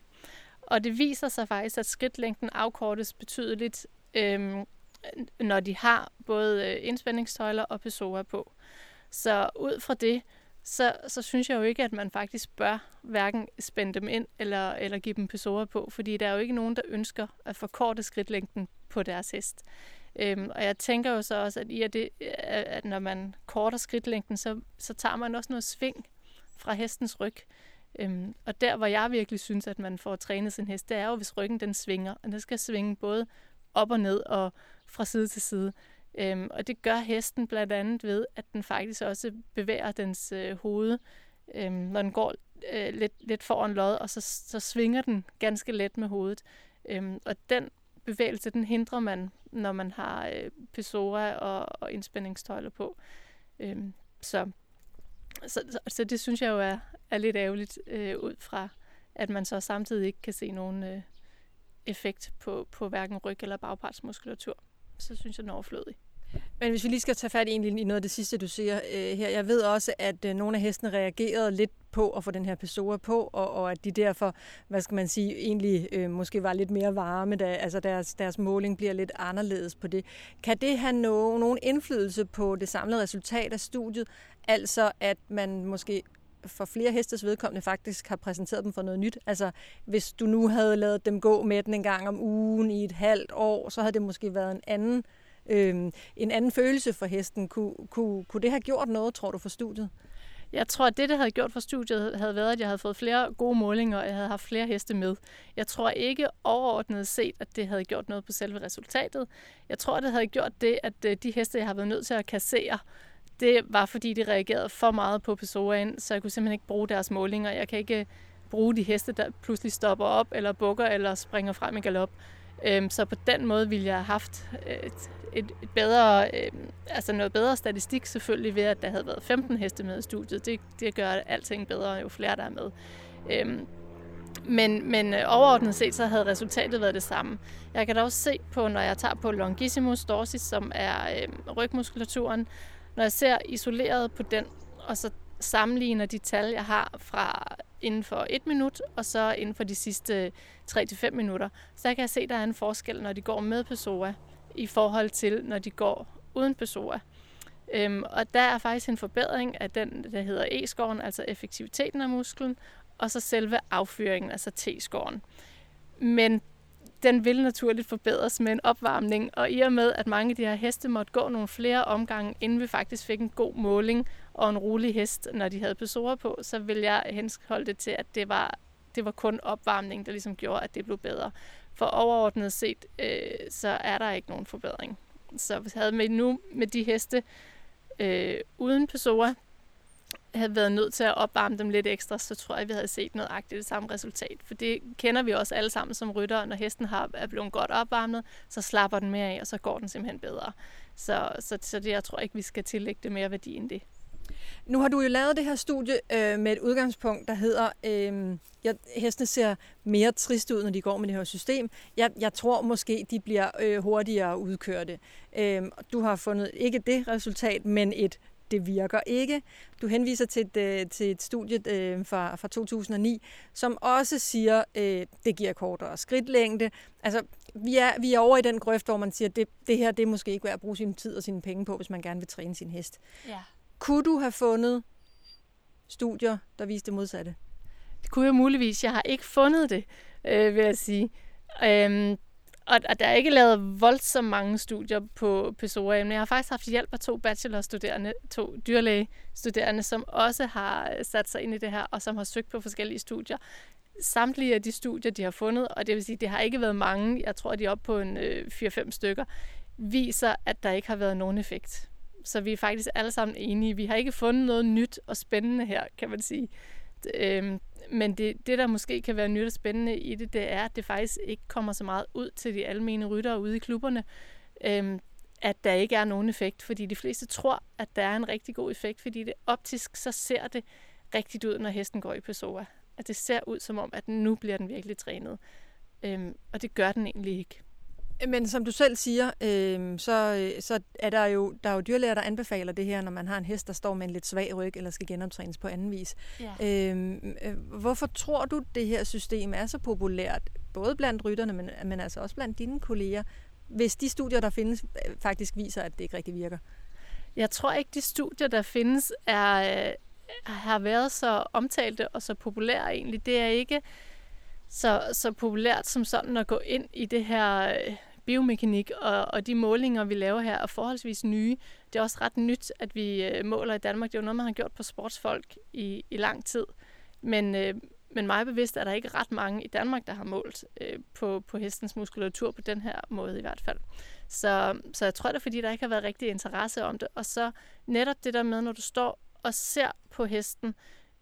Og det viser sig faktisk, at skridtlængden afkortes betydeligt, øh, når de har både øh, indspændingstøjler og Pessoa på. Så ud fra det, så, så synes jeg jo ikke, at man faktisk bør hverken spænde dem ind eller, eller give dem pesorer på, fordi der er jo ikke nogen, der ønsker at forkorte skridtlængden på deres hest. Øhm, og jeg tænker jo så også, at i at, det, at når man korter skridtlængden, så, så tager man også noget sving fra hestens ryg. Øhm, og der, hvor jeg virkelig synes, at man får trænet sin hest, det er jo, hvis ryggen den svinger. Og den skal svinge både op og ned og fra side til side. Øhm, og det gør hesten blandt andet ved, at den faktisk også bevæger dens øh, hoved, øhm, når den går øh, lidt, lidt foran lod, og så, så svinger den ganske let med hovedet. Øhm, og den bevægelse, den hindrer man, når man har øh, Pessoa og, og indspændingstøjler på. Øhm, så, så, så, så det synes jeg jo er, er lidt ærgerligt øh, ud fra, at man så samtidig ikke kan se nogen øh, effekt på, på hverken ryg- eller bagpartsmuskulatur. Så synes jeg, den er overflødig. Men hvis vi lige skal tage fat i, i noget af det sidste, du siger øh, her. Jeg ved også, at øh, nogle af hestene reagerede lidt på at få den her Pessoa på, og, og at de derfor, hvad skal man sige, egentlig øh, måske var lidt mere varme, da, altså deres, deres måling bliver lidt anderledes på det. Kan det have no, nogen indflydelse på det samlede resultat af studiet? Altså at man måske for flere hestes vedkommende faktisk har præsenteret dem for noget nyt. Altså, hvis du nu havde lavet dem gå med den en gang om ugen i et halvt år, så havde det måske været en anden, øh, en anden følelse for hesten. Kunne, kunne, kunne det have gjort noget, tror du, for studiet? Jeg tror, at det, det havde gjort for studiet, havde været, at jeg havde fået flere gode målinger, og jeg havde haft flere heste med. Jeg tror ikke overordnet set, at det havde gjort noget på selve resultatet. Jeg tror, at det havde gjort det, at øh, de heste, jeg har været nødt til at kassere, det var fordi, de reagerede for meget på Pessoaen, så jeg kunne simpelthen ikke bruge deres målinger. Jeg kan ikke øh, bruge de heste, der pludselig stopper op, eller bukker, eller springer frem i galop. Øhm, så på den måde ville jeg have haft øh, et, et, et bedre, øhm, altså noget bedre statistik selvfølgelig ved, at der havde været 15 heste med i studiet. Det, det gør alting bedre, jo flere der er med. Øhm, men, men øh, overordnet set, så havde resultatet været det samme. Jeg kan da også se på, når jeg tager på longissimus dorsis, som er øh, rygmuskulaturen, når jeg ser isoleret på den, og så sammenligner de tal, jeg har fra inden for et minut, og så inden for de sidste 3-5 minutter, så kan jeg se, at der er en forskel, når de går med Pessoa, i forhold til, når de går uden Pessoa. Øhm, og der er faktisk en forbedring af den, der hedder E-scoren, altså effektiviteten af musklen, og så selve affyringen, altså T-scoren. Men den vil naturligt forbedres med en opvarmning, og i og med, at mange af de her heste måtte gå nogle flere omgange, inden vi faktisk fik en god måling og en rolig hest, når de havde besorer på, så vil jeg henholde det til, at det var, det var kun opvarmning, der ligesom gjorde, at det blev bedre. For overordnet set, øh, så er der ikke nogen forbedring. Så hvis havde med nu med de heste øh, uden besorer, havde været nødt til at opvarme dem lidt ekstra, så tror jeg, vi havde set noget agtigt det samme resultat. For det kender vi også alle sammen som ryttere. Når hesten har, er blevet godt opvarmet, så slapper den mere af, og så går den simpelthen bedre. Så, så, så det, jeg tror ikke, vi skal tillægge det mere værdi end det. Nu har du jo lavet det her studie øh, med et udgangspunkt, der hedder, øh, jeg, hestene ser mere trist ud, når de går med det her system. Jeg, jeg tror måske, de bliver øh, hurtigere udkørte. Øh, du har fundet ikke det resultat, men et det virker ikke. Du henviser til et, øh, til et studie øh, fra, fra 2009, som også siger, øh, det giver kortere skridtlængde. Altså, vi er, vi er over i den grøft, hvor man siger, det, det her det er måske ikke værd at bruge sin tid og sine penge på, hvis man gerne vil træne sin hest. Ja. Kunne du have fundet studier, der viste det modsatte? Det kunne jeg muligvis. Jeg har ikke fundet det, øh, vil jeg sige. Øhm, og, og der er ikke lavet voldsomt mange studier på PSOA, men jeg har faktisk haft hjælp af to bachelorstuderende, to dyrlægestuderende, som også har øh, sat sig ind i det her, og som har søgt på forskellige studier. Samtlige af de studier, de har fundet, og det vil sige, det har ikke været mange, jeg tror, de er oppe på en øh, 4-5 stykker, viser, at der ikke har været nogen effekt. Så vi er faktisk alle sammen enige. Vi har ikke fundet noget nyt og spændende her, kan man sige. Øhm, men det, det, der måske kan være nyt og spændende i det, det er, at det faktisk ikke kommer så meget ud til de almene ryttere ude i klubberne, øhm, at der ikke er nogen effekt, fordi de fleste tror, at der er en rigtig god effekt, fordi det optisk, så ser det rigtigt ud, når hesten går i Pessoa. At det ser ud som om, at nu bliver den virkelig trænet. Øhm, og det gør den egentlig ikke. Men som du selv siger, øh, så, så er der jo, der er jo dyrlæger, der anbefaler det her, når man har en hest, der står med en lidt svag ryg, eller skal genoptrænes på anden vis. Ja. Øh, hvorfor tror du, det her system er så populært, både blandt rytterne, men, men altså også blandt dine kolleger, hvis de studier, der findes, faktisk viser, at det ikke rigtig virker? Jeg tror ikke, de studier, der findes, er, har været så omtalte og så populære egentlig. Det er ikke så, så populært som sådan at gå ind i det her øh, biomekanik, og, og de målinger, vi laver her, er forholdsvis nye. Det er også ret nyt, at vi øh, måler i Danmark. Det er jo noget, man har gjort på sportsfolk i, i lang tid. Men, øh, men meget bevidst er der ikke ret mange i Danmark, der har målt øh, på, på hestens muskulatur på den her måde i hvert fald. Så, så jeg tror, det er fordi, der ikke har været rigtig interesse om det. Og så netop det der med, når du står og ser på hesten,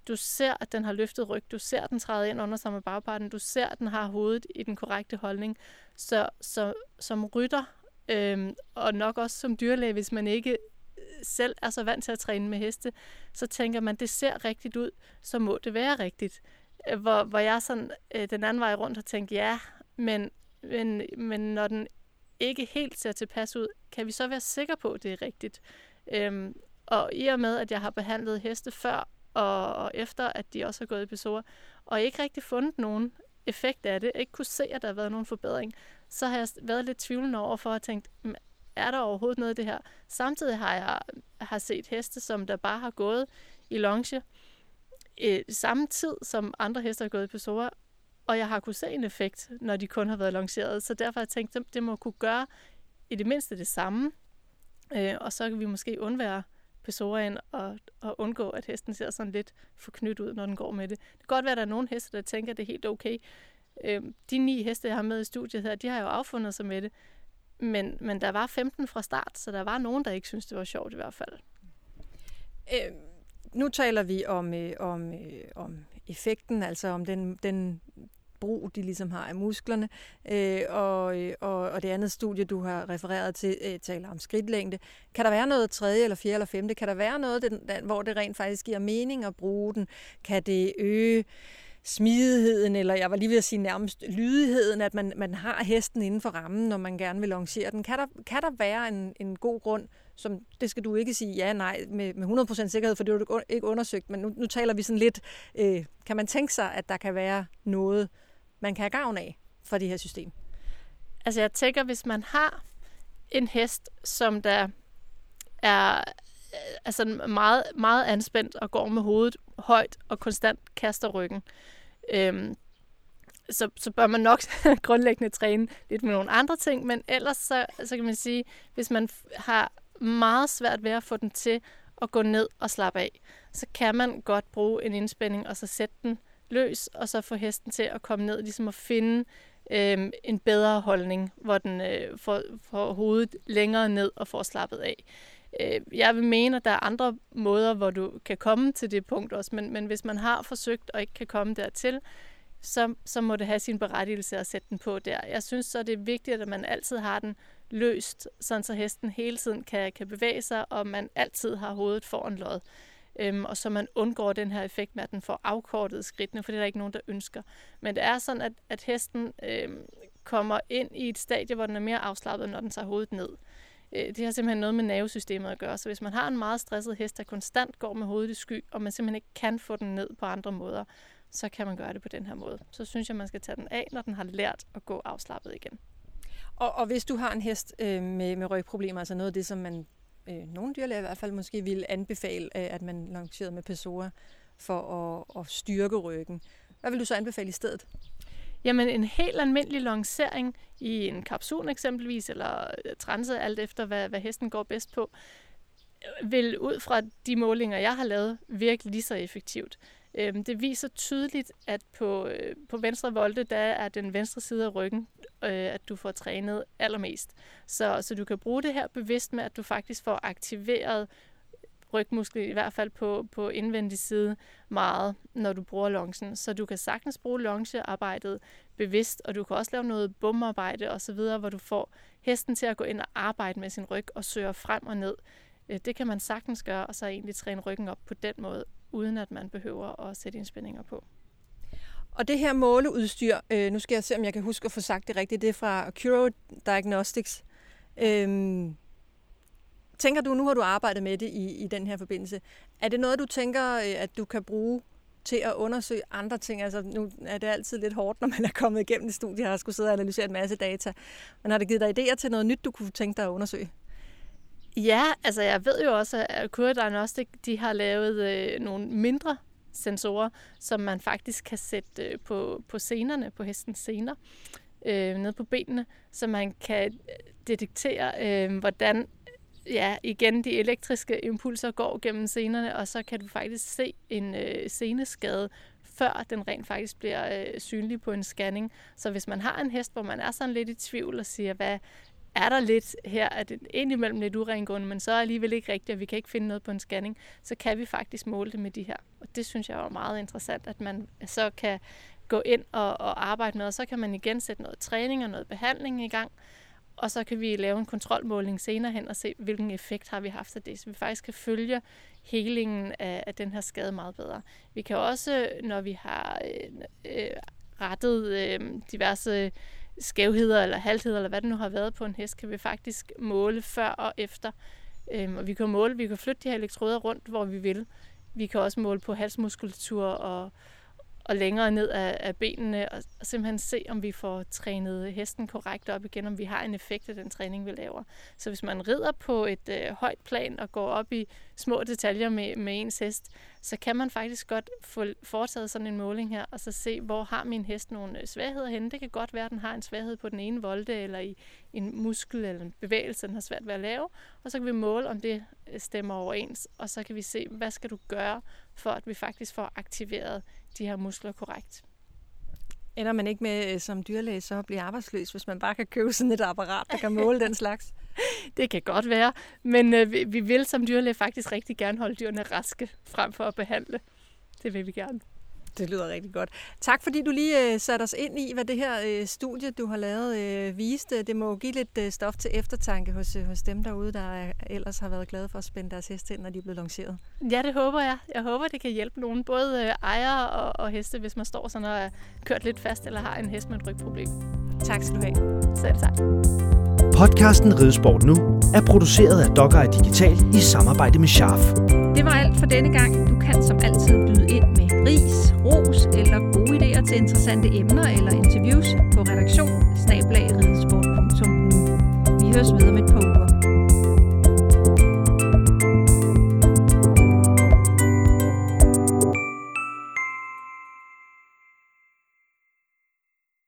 du ser, at den har løftet ryg, du ser, at den træder ind under sig med bagparten, du ser, at den har hovedet i den korrekte holdning. Så, så som rytter, øhm, og nok også som dyrlæge, hvis man ikke øh, selv er så vant til at træne med heste, så tænker man, det ser rigtigt ud, så må det være rigtigt. Øh, hvor, hvor jeg sådan øh, den anden vej rundt har tænkt, ja, men, men, men når den ikke helt ser tilpas ud, kan vi så være sikre på, at det er rigtigt? Øhm, og i og med, at jeg har behandlet heste før og, og efter, at de også har gået i episoder, og ikke rigtig fundet nogen effekt af det, ikke kunne se, at der har været nogen forbedring, så har jeg været lidt tvivlende over for at tænke, er der overhovedet noget af det her? Samtidig har jeg har set heste, som der bare har gået i longe øh, samme tid, som andre heste har gået i episoder, og jeg har kunne se en effekt, når de kun har været lanceret. Så derfor har jeg tænkt, at det må kunne gøre i det mindste det samme, øh, og så kan vi måske undvære pesoraen og, og undgå, at hesten ser sådan lidt forknyt ud, når den går med det. Det kan godt være, at der er nogle heste, der tænker, at det er helt okay. Øh, de ni heste, jeg har med i studiet her, de har jo affundet sig med det. Men, men der var 15 fra start, så der var nogen, der ikke synes det var sjovt i hvert fald. Øh, nu taler vi om, øh, om, øh, om effekten, altså om den, den brug, de ligesom har af musklerne. Øh, og, øh, og, og det andet studie, du har refereret til, øh, taler om skridtlængde. Kan der være noget tredje, eller fjerde, eller femte? Kan der være noget, den, hvor det rent faktisk giver mening at bruge den? Kan det øge smidigheden, eller jeg var lige ved at sige nærmest lydigheden, at man, man har hesten inden for rammen, når man gerne vil lancere den. Kan der, kan der være en, en god grund, som det skal du ikke sige ja, nej, med, med 100% sikkerhed, for det er du ikke undersøgt, men nu, nu taler vi sådan lidt, øh, kan man tænke sig, at der kan være noget, man kan have gavn af for det her system? Altså jeg tænker, hvis man har en hest, som der er øh, altså meget, meget anspændt og går med hovedet højt og konstant kaster ryggen, øhm, så, så bør man nok grundlæggende træne lidt med nogle andre ting, men ellers så, så kan man sige, hvis man har meget svært ved at få den til at gå ned og slappe af, så kan man godt bruge en indspænding og så sætte den løs, og så få hesten til at komme ned, ligesom at finde øh, en bedre holdning, hvor den øh, får, får hovedet længere ned og får slappet af. Øh, jeg vil mene, at der er andre måder, hvor du kan komme til det punkt også, men, men hvis man har forsøgt og ikke kan komme dertil, så, så må det have sin berettigelse at sætte den på der. Jeg synes så, det er vigtigt, at man altid har den løst, sådan så hesten hele tiden kan, kan bevæge sig, og man altid har hovedet foran lod øhm, og så man undgår den her effekt med, at den får afkortet skridtene, for det er der ikke nogen, der ønsker. Men det er sådan, at, at hesten øhm, kommer ind i et stadie, hvor den er mere afslappet, når den tager hovedet ned. Øh, det har simpelthen noget med nervesystemet at gøre. Så hvis man har en meget stresset hest, der konstant går med hovedet i sky, og man simpelthen ikke kan få den ned på andre måder, så kan man gøre det på den her måde. Så synes jeg, man skal tage den af, når den har lært at gå afslappet igen. Og, og hvis du har en hest øh, med, med rygproblemer, altså noget af det, som man øh, nogle dyrlæger i hvert fald måske ville anbefale, øh, at man lancerede med Pessoa for at, at styrke ryggen. Hvad vil du så anbefale i stedet? Jamen en helt almindelig lancering i en kapsul eksempelvis, eller øh, transe, alt efter hvad, hvad hesten går bedst på, øh, vil ud fra de målinger, jeg har lavet, virke lige så effektivt. Øhm, det viser tydeligt, at på, øh, på venstre volte, der er den venstre side af ryggen, øh, at du får trænet allermest. Så, så du kan bruge det her bevidst med, at du faktisk får aktiveret rygmuskel, i hvert fald på, på indvendig side, meget, når du bruger longen. Så du kan sagtens bruge longearbejdet bevidst, og du kan også lave noget bumarbejde osv., hvor du får hesten til at gå ind og arbejde med sin ryg og søge frem og ned. Øh, det kan man sagtens gøre, og så egentlig træne ryggen op på den måde, uden at man behøver at sætte indspændinger på. Og det her måleudstyr, øh, nu skal jeg se, om jeg kan huske at få sagt det rigtigt, det er fra Curo Diagnostics. Øhm, tænker du, nu har du arbejdet med det i, i den her forbindelse, er det noget, du tænker, øh, at du kan bruge til at undersøge andre ting? Altså, nu er det altid lidt hårdt, når man er kommet igennem et studie og har skulle sidde og analysere en masse data. Men har det givet dig idéer til noget nyt, du kunne tænke dig at undersøge? Ja, altså jeg ved jo også, at Cure Diagnostic de har lavet øh, nogle mindre sensorer, som man faktisk kan sætte øh, på, på scenerne, på hestens sener, øh, nede på benene, så man kan øh, detektere, øh, hvordan ja, igen de elektriske impulser går gennem scenerne, og så kan du faktisk se en øh, seneskade, før den rent faktisk bliver øh, synlig på en scanning. Så hvis man har en hest, hvor man er sådan lidt i tvivl og siger, hvad er der lidt her, at det indimellem lidt urengående, men så er alligevel ikke rigtigt, at vi kan ikke finde noget på en scanning, så kan vi faktisk måle det med de her. Og det synes jeg er meget interessant, at man så kan gå ind og, og arbejde med, og så kan man igen sætte noget træning og noget behandling i gang, og så kan vi lave en kontrolmåling senere hen og se, hvilken effekt har vi haft af det, så vi faktisk kan følge helingen af, af den her skade meget bedre. Vi kan også, når vi har øh, øh, rettet øh, diverse skævheder eller haltheder, eller hvad det nu har været på en hest, kan vi faktisk måle før og efter. Øhm, og vi kan måle, vi kan flytte de her elektroder rundt, hvor vi vil. Vi kan også måle på halsmuskulatur og, og længere ned af, af benene, og, og simpelthen se, om vi får trænet hesten korrekt op igen, om vi har en effekt af den træning, vi laver. Så hvis man rider på et øh, højt plan og går op i små detaljer med, med ens hest, så kan man faktisk godt få foretaget sådan en måling her, og så se, hvor har min hest nogle øh, svagheder henne. Det kan godt være, at den har en svaghed på den ene volde, eller i en muskel eller en bevægelse, den har svært ved at lave, og så kan vi måle, om det øh, stemmer overens, og så kan vi se, hvad skal du gøre, for at vi faktisk får aktiveret de her muskler korrekt. Ender man ikke med øh, som dyrlæge så at blive arbejdsløs, hvis man bare kan købe sådan et apparat, der kan måle den slags? Det kan godt være, men øh, vi, vi vil som dyrlæge faktisk rigtig gerne holde dyrene raske frem for at behandle. Det vil vi gerne. Det lyder rigtig godt. Tak fordi du lige øh, satte os ind i, hvad det her øh, studie, du har lavet, øh, viste. Det må give lidt øh, stof til eftertanke hos, øh, hos dem derude, der ellers har været glade for at spænde deres heste ind, når de er blevet lanceret. Ja, det håber jeg. Jeg håber, det kan hjælpe nogen, både øh, ejere og, og heste, hvis man står sådan og er kørt lidt fast eller har en hest med et rygproblem. Tak skal du have. Selv tak. Podcasten Ridesport Nu er produceret af Dogger Digital i samarbejde med Sharf. Det var alt for denne gang. Du kan som altid byde ind med ris, ros eller gode idéer til interessante emner eller interviews på redaktion Vi høres videre med et par.